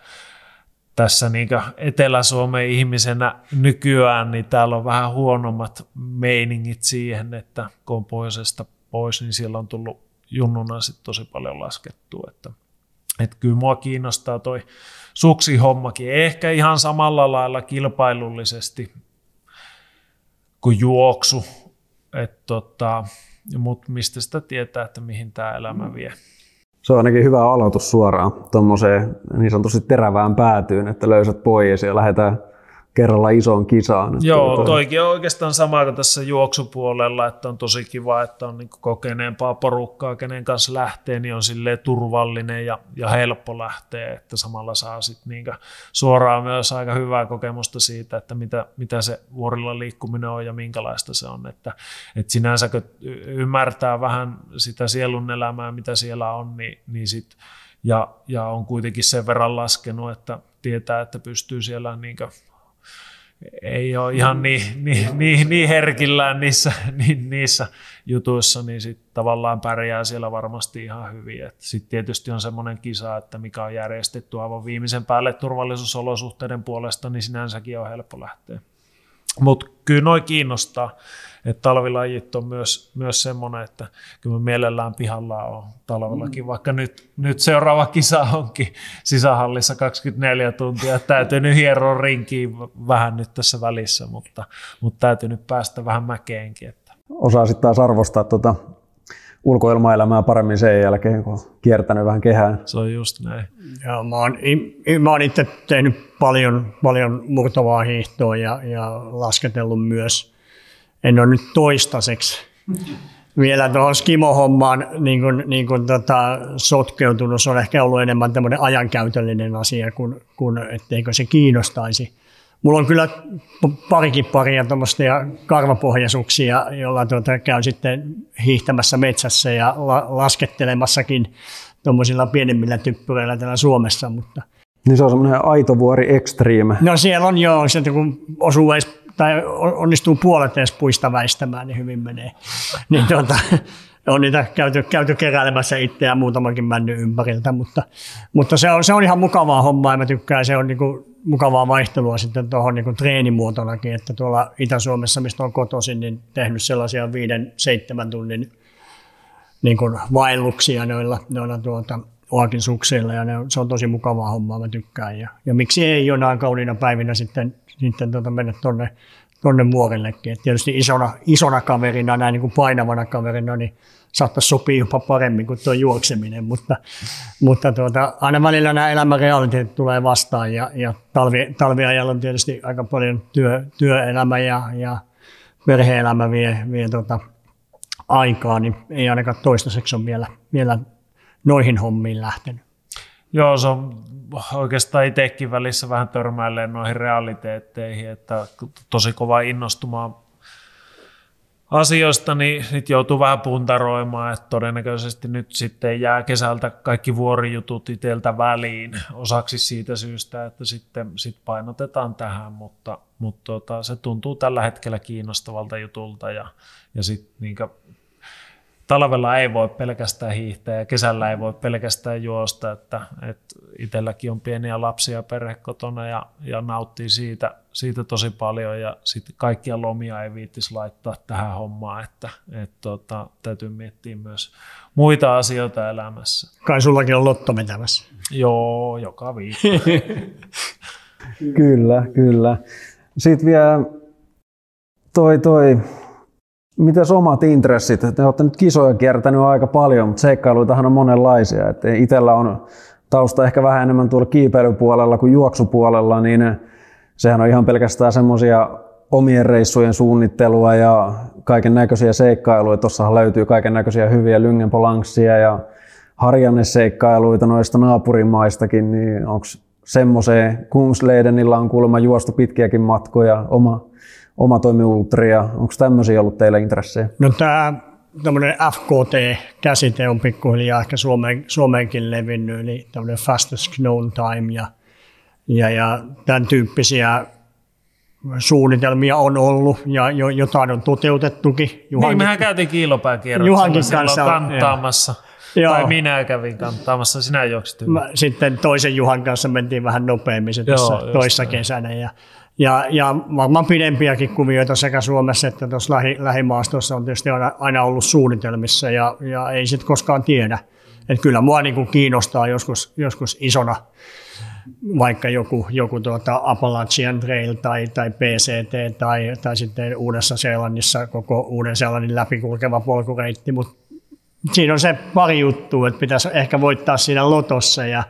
tässä niin Etelä-Suomen ihmisenä nykyään, niin täällä on vähän huonommat meiningit siihen, että kun on pohjoisesta pois, niin siellä on tullut junnuna sit tosi paljon laskettua. Että, että kyllä mua kiinnostaa toi suksihommakin. Ehkä ihan samalla lailla kilpailullisesti kuin juoksu. tota, mutta mistä sitä tietää, että mihin tämä elämä vie se on ainakin hyvä aloitus suoraan tuommoiseen niin sanotusti terävään päätyyn, että löysät pois ja lähdetään kerralla isoon kisaan. Joo, toi... toikin on oikeastaan sama kuin tässä juoksupuolella, että on tosi kiva, että on niin kokeneempaa porukkaa, kenen kanssa lähtee, niin on sille turvallinen ja, ja helppo lähteä, että samalla saa sitten niin suoraan myös aika hyvää kokemusta siitä, että mitä, mitä se vuorilla liikkuminen on ja minkälaista se on, että, että sinänsä kun ymmärtää vähän sitä sielun elämää, mitä siellä on, niin, niin sit, ja, ja on kuitenkin sen verran laskenut, että tietää, että pystyy siellä niin ei ole ihan niin, niin, niin, niin herkillään niissä, niin, niissä jutuissa, niin sitten tavallaan pärjää siellä varmasti ihan hyvin. Sitten tietysti on semmoinen kisa, että mikä on järjestetty aivan viimeisen päälle turvallisuusolosuhteiden puolesta, niin sinänsäkin on helppo lähteä. Mutta kyllä noin kiinnostaa että talvilajit on myös, myös semmoinen, että kyllä mielellään pihalla on talvellakin, mm. vaikka nyt, nyt seuraava kisa onkin sisähallissa 24 tuntia, täytyy nyt hieroa rinkiin vähän nyt tässä välissä, mutta, mutta täytyy nyt päästä vähän mäkeenkin. Että. Osaa sitten taas arvostaa tuota ulkoilmaelämää paremmin sen jälkeen, kun on kiertänyt vähän kehään. Se on just näin. Ja mä oon, mä oon itse tehnyt paljon, paljon murtavaa hiihtoa ja, ja lasketellut myös en ole nyt toistaiseksi vielä tuohon skimo-hommaan niin kuin, niin kuin tota, sotkeutunut. Se on ehkä ollut enemmän tämmöinen ajankäytöllinen asia, kuin, kuin etteikö se kiinnostaisi. Mulla on kyllä parikin paria tuommoisia karvapohjaisuuksia, joilla tuota, käy sitten hiihtämässä metsässä ja la, laskettelemassakin tuommoisilla pienemmillä typpyreillä täällä Suomessa, mutta niin se on semmoinen aito vuori extreme. No siellä on joo, sieltä kun osuu edes tai onnistuu puolet edes puista väistämään, niin hyvin menee. niin tuota, on niitä käyty, käyty keräilemässä itse ja muutamankin männy ympäriltä, mutta, mutta se, on, se on ihan mukavaa hommaa ja mä tykkään, se on niinku mukavaa vaihtelua sitten tuohon niinku treenimuotonakin, että tuolla Itä-Suomessa, mistä on kotoisin, niin tehnyt sellaisia viiden, seitsemän tunnin niin kuin vaelluksia noilla, noilla tuota, oakin sukseilla ja ne se on tosi mukavaa hommaa, mä tykkään. Ja, ja miksi ei jonain kauniina päivinä sitten sitten tuota mennä tuonne tonne muorillekin. Et tietysti isona, isona kaverina, näin niin kuin painavana kaverina, niin saattaisi sopia jopa paremmin kuin tuo juokseminen, mutta, mutta tuota, aina välillä nämä elämän realiteetit tulee vastaan ja, ja talvi, talviajalla on tietysti aika paljon työ, työelämä ja, ja perhe-elämä vie, vie tuota aikaa, niin ei ainakaan toistaiseksi ole vielä, vielä noihin hommiin lähtenyt. Joo, se on oikeastaan itsekin välissä vähän törmäilleen noihin realiteetteihin, että tosi kova innostumaan asioista, niin nyt joutuu vähän puntaroimaan, että todennäköisesti nyt sitten jää kesältä kaikki vuorijutut itseltä väliin osaksi siitä syystä, että sitten sit painotetaan tähän, mutta, mutta tota, se tuntuu tällä hetkellä kiinnostavalta jutulta ja, ja sitten niin talvella ei voi pelkästään hiihtää ja kesällä ei voi pelkästään juosta, että, että itselläkin on pieniä lapsia perhe kotona ja, ja nauttii siitä, siitä tosi paljon ja sitten kaikkia lomia ei viittisi laittaa tähän hommaan, että, että tota, täytyy miettiä myös muita asioita elämässä. Kai sullakin on lotto vetämässä. Joo, joka viikko. kyllä, kyllä. Sitten vielä toi, toi Mitäs omat intressit? Te olette nyt kisoja kiertänyt aika paljon, mutta seikkailuitahan on monenlaisia. Et itellä on tausta ehkä vähän enemmän tuolla kiipeilypuolella kuin juoksupuolella, niin sehän on ihan pelkästään semmoisia omien reissujen suunnittelua ja kaiken näköisiä seikkailuja. Tuossahan löytyy kaiken näköisiä hyviä lyngenpolanksia ja harjanneseikkailuita noista naapurimaistakin, niin onko semmoiseen Kungsleidenillä on kuulemma juostu pitkiäkin matkoja, oma oma toimiultria. Onko tämmöisiä ollut teillä intressejä? No tämä tämmöinen FKT-käsite on pikkuhiljaa ehkä Suomeen, Suomeenkin levinnyt, eli tämmöinen fastest known time ja, ja, ja tämän tyyppisiä suunnitelmia on ollut ja jo, jotain on toteutettukin. Juhan, niin, mehän käytiin kiilopääkierroksella Juhankin kanssa kantaamassa. Joo. Tai minä kävin kantaamassa, sinä juoksit Sitten toisen Juhan kanssa mentiin vähän nopeammin se toissa kesänä. Ja, ja, ja varmaan pidempiäkin kuvioita sekä Suomessa että tuossa lähi, lähimaastossa on tietysti aina, aina ollut suunnitelmissa ja, ja ei sitten koskaan tiedä. Et kyllä mua niin kuin kiinnostaa joskus, joskus isona vaikka joku, joku tuota Appalachian Trail tai, tai PCT tai, tai sitten Uudessa-Seelannissa koko Uuden-Seelannin läpikulkeva polkureitti, mutta siinä on se pari juttua, että pitäisi ehkä voittaa siinä lotossa ja,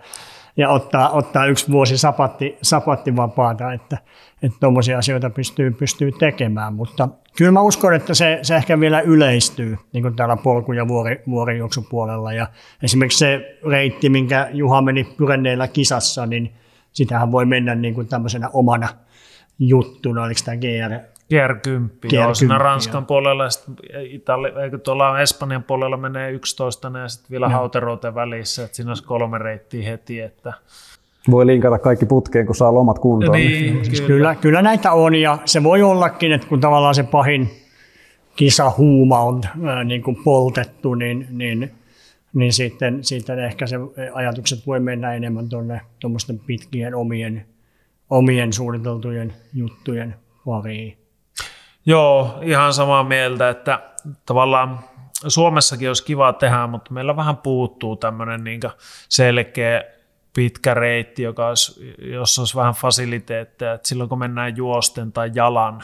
ja ottaa, ottaa yksi vuosi sapatti, sapattivapaata, että että asioita pystyy, pystyy tekemään, mutta kyllä mä uskon, että se, se ehkä vielä yleistyy niin kuin täällä polku- ja vuori, vuorijuoksupuolella. Ja esimerkiksi se reitti, minkä Juha meni Pyrenneillä kisassa, niin sitähän voi mennä niin kuin tämmöisenä omana juttuna, oliko tämä GR, GR10, GR10 joo, siinä Ranskan joo. puolella, ja Itali, eikö tuolla Espanjan puolella menee 11 ja sitten vielä Hauteroten välissä, että siinä olisi kolme reittiä heti, että voi linkata kaikki putkeen, kun saa lomat kuntoon. Niin, niin. Siis kyllä. kyllä näitä on ja se voi ollakin, että kun tavallaan se pahin kisahuuma on ää, niin kuin poltettu, niin, niin, niin sitten, sitten ehkä se ajatukset voi mennä enemmän tuonne tuommoisten pitkien omien, omien suunniteltujen juttujen pariin. Joo, ihan samaa mieltä, että tavallaan Suomessakin olisi kiva tehdä, mutta meillä vähän puuttuu tämmöinen niin selkeä pitkä reitti, joka olisi, jossa olisi vähän fasiliteetteja, että silloin kun mennään juosten tai jalan,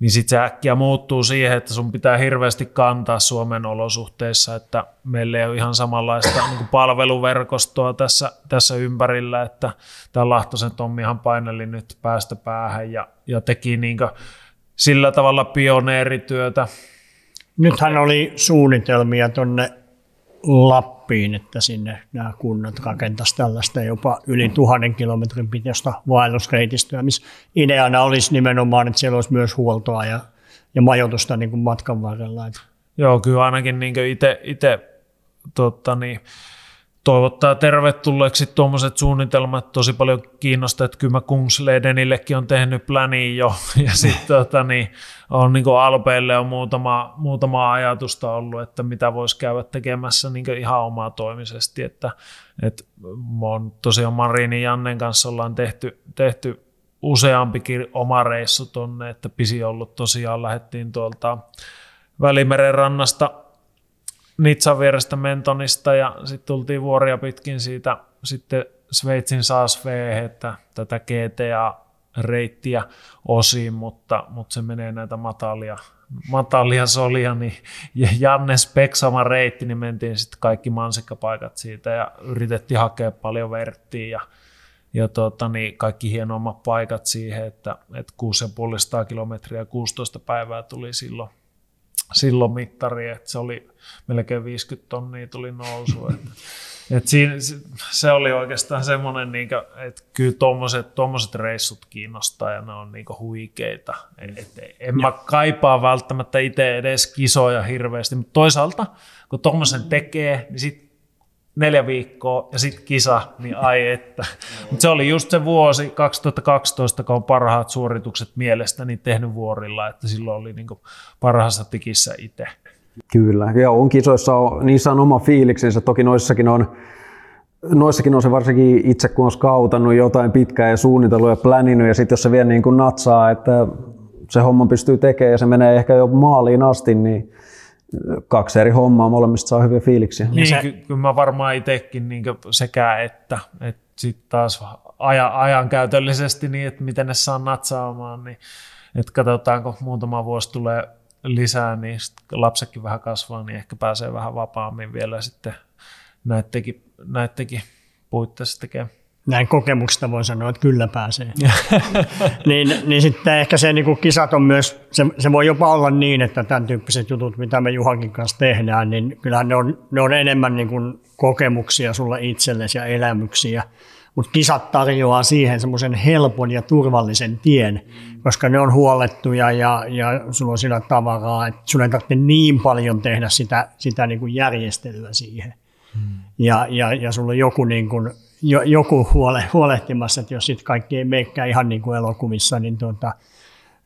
niin sitten se äkkiä muuttuu siihen, että sun pitää hirveästi kantaa Suomen olosuhteissa, että meillä ei ole ihan samanlaista niin kuin palveluverkostoa tässä, tässä ympärillä, että tämä Lahtosen Tommihan paineli nyt päästä päähän ja, ja teki niin sillä tavalla pioneerityötä. Nythän oli suunnitelmia tuonne Lappiin, että sinne nämä kunnat rakentaisi tällaista jopa yli tuhannen kilometrin pitoista vaellusreitistöä, missä ideana olisi nimenomaan, että siellä olisi myös huoltoa ja, ja majoitusta niin kuin matkan varrella. Joo, kyllä ainakin niin itse tota, niin, toivottaa tervetulleeksi tuommoiset suunnitelmat. Tosi paljon kiinnostaa, että kyllä mä Kungsledenillekin on tehnyt pläniin jo. Ja sitten tota, niin, on niin Alpeille on muutama, muutama ajatusta ollut, että mitä voisi käydä tekemässä niin ihan omaa toimisesti. Että, että on tosiaan Marini Jannen kanssa ollaan tehty, tehty useampikin oma reissu tonne, että pisi ollut tosiaan, lähdettiin tuolta Välimeren rannasta Nitsan vierestä Mentonista ja sitten tultiin vuoria pitkin siitä sitten Sveitsin Saasveen, että tätä GTA reittiä osiin, mutta, mutta se menee näitä matalia, matalia solia, niin ja Jannes Peksama reitti, niin mentiin sitten kaikki mansikkapaikat siitä ja yritettiin hakea paljon verttiä ja, ja tota, niin kaikki hienommat paikat siihen, että, että 6,5 kilometriä 16 päivää tuli silloin, silloin mittari, että se oli melkein 50 tonnia tuli nousu. Että, et siinä, se oli oikeastaan semmoinen, niin että kyllä tuommoiset reissut kiinnostaa ja ne on niin huikeita. Et en mä kaipaa välttämättä itse edes kisoja hirveästi, mutta toisaalta kun tuommoisen tekee, niin sitten neljä viikkoa ja sitten kisa, niin ai että. Mutta se oli just se vuosi 2012, kun on parhaat suoritukset mielestäni tehnyt vuorilla, että silloin oli niin parhaassa tikissä itse. Kyllä, ja on kisoissa, on, niissä on oma fiiliksensä, toki noissakin on, noissakin on se varsinkin itse, kun on skautannut jotain pitkää ja suunnitellut ja pläninyt, ja sitten jos se vielä niin kuin natsaa, että se homma pystyy tekemään ja se menee ehkä jo maaliin asti, niin kaksi eri hommaa, molemmista saa hyviä fiiliksiä. Niin, se... kyllä mä varmaan itsekin niin sekä että, että sitten taas ajan, ajankäytöllisesti niin, että miten ne saa natsaamaan, niin että katsotaanko muutama vuosi tulee lisää, niin lapsetkin vähän kasvaa, niin ehkä pääsee vähän vapaammin vielä sitten näittekin, näittekin puitteissa tekemään. Näin kokemuksesta voi sanoa, että kyllä pääsee. niin, niin sitten ehkä se niin kuin kisat on myös, se, se voi jopa olla niin, että tämän tyyppiset jutut, mitä me Juhankin kanssa tehdään, niin kyllähän ne on, ne on enemmän niin kuin kokemuksia sulle itsellesi ja elämyksiä mutta kisat tarjoaa siihen semmoisen helpon ja turvallisen tien, koska ne on huolettuja ja, ja sulla on sillä tavaraa, että sun ei tarvitse niin paljon tehdä sitä, sitä niin kuin järjestelyä siihen. Hmm. Ja, ja, ja sulla on joku, niin kuin, jo, joku huole, huolehtimassa, että jos sitten kaikki ei meikään ihan niin kuin elokuvissa, niin, tuota,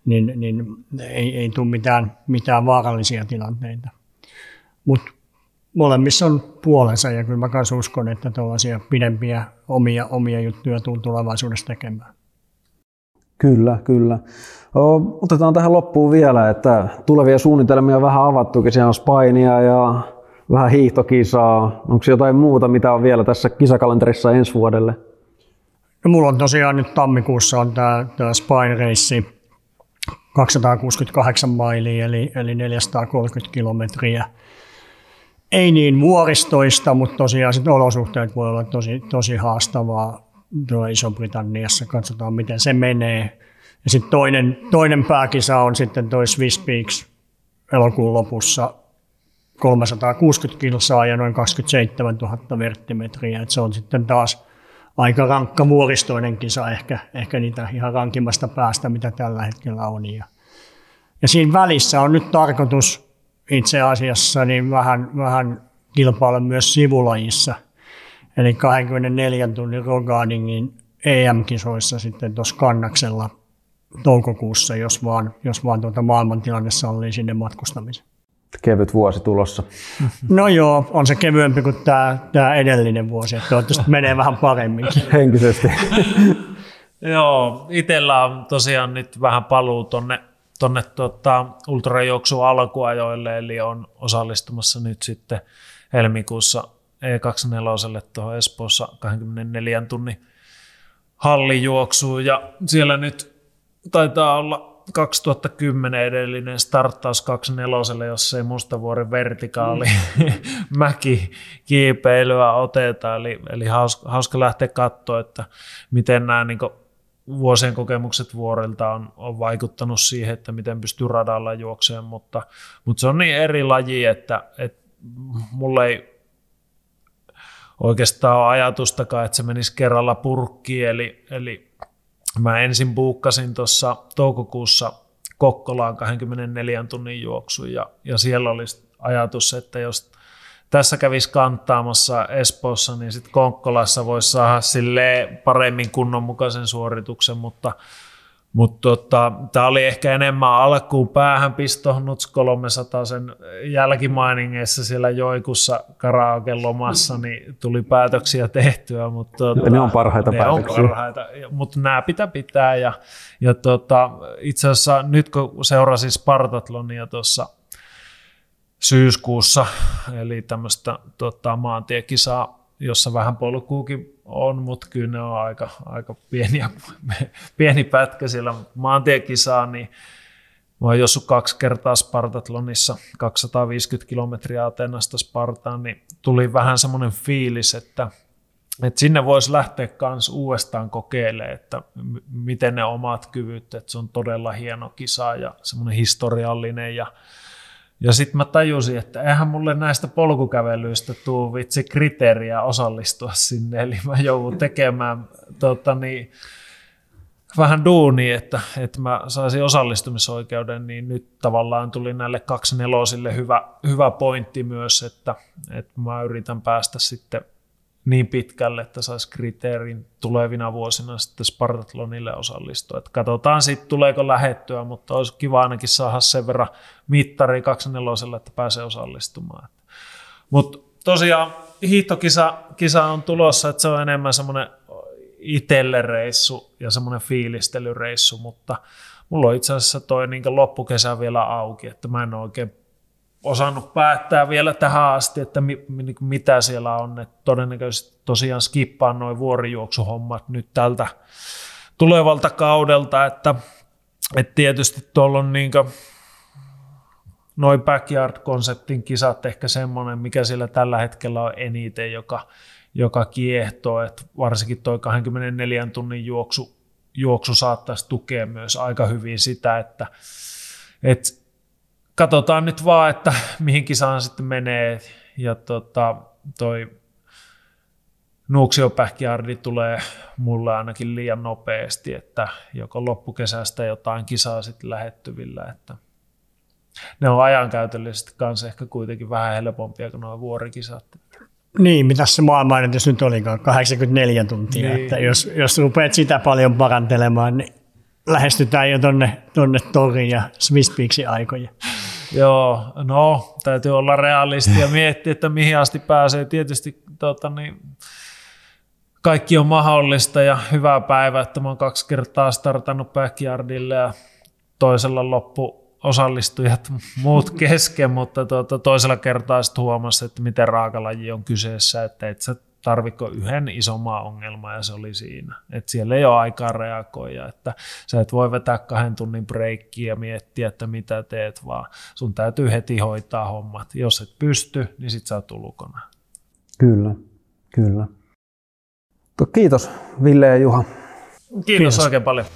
niin, niin ei, ei tule mitään, mitään vaarallisia tilanteita. Mutta molemmissa on puolensa ja kyllä mä myös uskon, että tällaisia pidempiä omia, omia juttuja tulee tulevaisuudessa tekemään. Kyllä, kyllä. Otetaan tähän loppuun vielä, että tulevia suunnitelmia on vähän avattukin. Siellä on Spainia ja vähän hiihtokisaa. Onko jotain muuta, mitä on vielä tässä kisakalenterissa ensi vuodelle? No, mulla on tosiaan nyt tammikuussa on tämä, tämä Spine Race 268 mailia, eli, eli 430 kilometriä ei niin vuoristoista, mutta tosiaan sit olosuhteet voi olla tosi, tosi haastavaa tuolla Iso-Britanniassa. Katsotaan, miten se menee. Ja sitten toinen, toinen pääkisa on sitten toi Swiss Peaks elokuun lopussa 360 kilsaa ja noin 27 000 verttimetriä. Et se on sitten taas aika rankka vuoristoinen kisa, ehkä, ehkä niitä ihan rankimmasta päästä, mitä tällä hetkellä on. Ja, ja siinä välissä on nyt tarkoitus itse asiassa niin vähän, vähän kilpailla myös sivulajissa. Eli 24 tunnin Rogadingin EM-kisoissa sitten tuossa kannaksella toukokuussa, jos vaan, jos vaan tuota maailmantilanne sallii sinne matkustamisen. Kevyt vuosi tulossa. No joo, on se kevyempi kuin tämä, tämä edellinen vuosi, että toivottavasti menee vähän paremminkin. Henkisesti. joo, itsellä on tosiaan nyt vähän paluu tuonne tuonne tota, ultrajuoksu alkuajoille, eli on osallistumassa nyt sitten helmikuussa E24 tuohon Espoossa 24 tunnin hallijuoksuun, ja siellä nyt taitaa olla 2010 edellinen starttaus 24, jos ei Mustavuoren vertikaali mm. mäki kiipeilyä oteta. Eli, eli hauska, hauska lähteä katsoa, että miten nämä niin vuosien kokemukset vuorilta on, on vaikuttanut siihen, että miten pystyy radalla juokseen, mutta, mutta se on niin eri laji, että, että mulle ei oikeastaan ole ajatustakaan, että se menisi kerralla purkkiin, eli, eli mä ensin buukkasin tuossa toukokuussa Kokkolaan 24 tunnin juoksu ja, ja siellä olisi ajatus, että jos tässä kävisi kanttaamassa Espoossa, niin sitten Konkkolassa voisi saada sille paremmin kunnonmukaisen suorituksen, mutta mutta tota, tämä oli ehkä enemmän alkuun päähän pisto Nuts 300 sen jälkimainingeissa siellä joikussa karaoke lomassa, niin tuli päätöksiä tehtyä. Mutta tota, ne on parhaita ne päätöksiä. On parhaita, mutta nämä pitää pitää. Ja, ja tota, itse asiassa nyt kun seurasin Spartatlonia tuossa syyskuussa, eli tämmöistä tota, maantiekisaa, jossa vähän polkuukin on mutta kyllä ne on aika, aika pieniä, pieni pätkä siellä maantiekisaa, niin Mä oon jossut kaksi kertaa Spartatlonissa, 250 kilometriä Atenasta Spartaan, niin tuli vähän semmoinen fiilis, että, että sinne voisi lähteä kans uudestaan kokeilemaan, että miten ne omat kyvyt, että se on todella hieno kisa ja semmoinen historiallinen ja ja sitten mä tajusin, että eihän mulle näistä polkukävelyistä tuu vitsi kriteeriä osallistua sinne, eli mä joudun tekemään tota, niin, vähän duuni, että, että mä saisin osallistumisoikeuden, niin nyt tavallaan tuli näille kaksi nelosille hyvä, hyvä pointti myös, että, että mä yritän päästä sitten niin pitkälle, että saisi kriteerin tulevina vuosina sitten Spartatlonille osallistua. Että katsotaan sitten, tuleeko lähettyä, mutta olisi kiva ainakin saada sen verran mittari 24, että pääsee osallistumaan. Mutta tosiaan hiihtokisa kisa on tulossa, että se on enemmän semmoinen itselle reissu ja semmoinen fiilistelyreissu, mutta mulla on itse asiassa toi niin loppukesä vielä auki, että mä en ole oikein osannut päättää vielä tähän asti, että mi, mi, mitä siellä on. että todennäköisesti tosiaan skippaan noin vuorijuoksuhommat nyt tältä tulevalta kaudelta, että, että tietysti tuolla on niin noin backyard-konseptin kisat ehkä semmoinen, mikä siellä tällä hetkellä on eniten, joka, joka kiehtoo, että varsinkin tuo 24 tunnin juoksu, juoksu saattaisi tukea myös aika hyvin sitä, että, että katsotaan nyt vaan, että mihin kisaan sitten menee ja tota, toi Nuuksio Backyardi tulee mulle ainakin liian nopeasti, että joko loppukesästä jotain kisaa sitten lähettyvillä, että ne on ajankäytöllisesti kanssa ehkä kuitenkin vähän helpompia kuin nuo vuorikisat. Niin, mitä se maailmanennätys nyt olikaan, 84 tuntia. Niin. Että jos, jos rupeat sitä paljon parantelemaan, niin lähestytään jo tonne, tonne Torin ja Swisspeaksin aikoja. Joo, no täytyy olla realisti ja miettiä, että mihin asti pääsee. Tietysti tota, niin, kaikki on mahdollista ja hyvää päivää, että mä oon kaksi kertaa startannut backyardille ja toisella loppu osallistujat muut kesken, mutta tuota, toisella kertaa sitten huomasi, että miten raakalaji on kyseessä, että et sä tarvitko yhden isomman ongelman ja se oli siinä. Että siellä ei ole aikaa reagoida, että sä et voi vetää kahden tunnin breikkiä ja miettiä, että mitä teet, vaan sun täytyy heti hoitaa hommat. Jos et pysty, niin sit sä oot ulkona. Kyllä, kyllä. Kiitos Ville ja Juha. Kiitos, Kiitos. oikein paljon.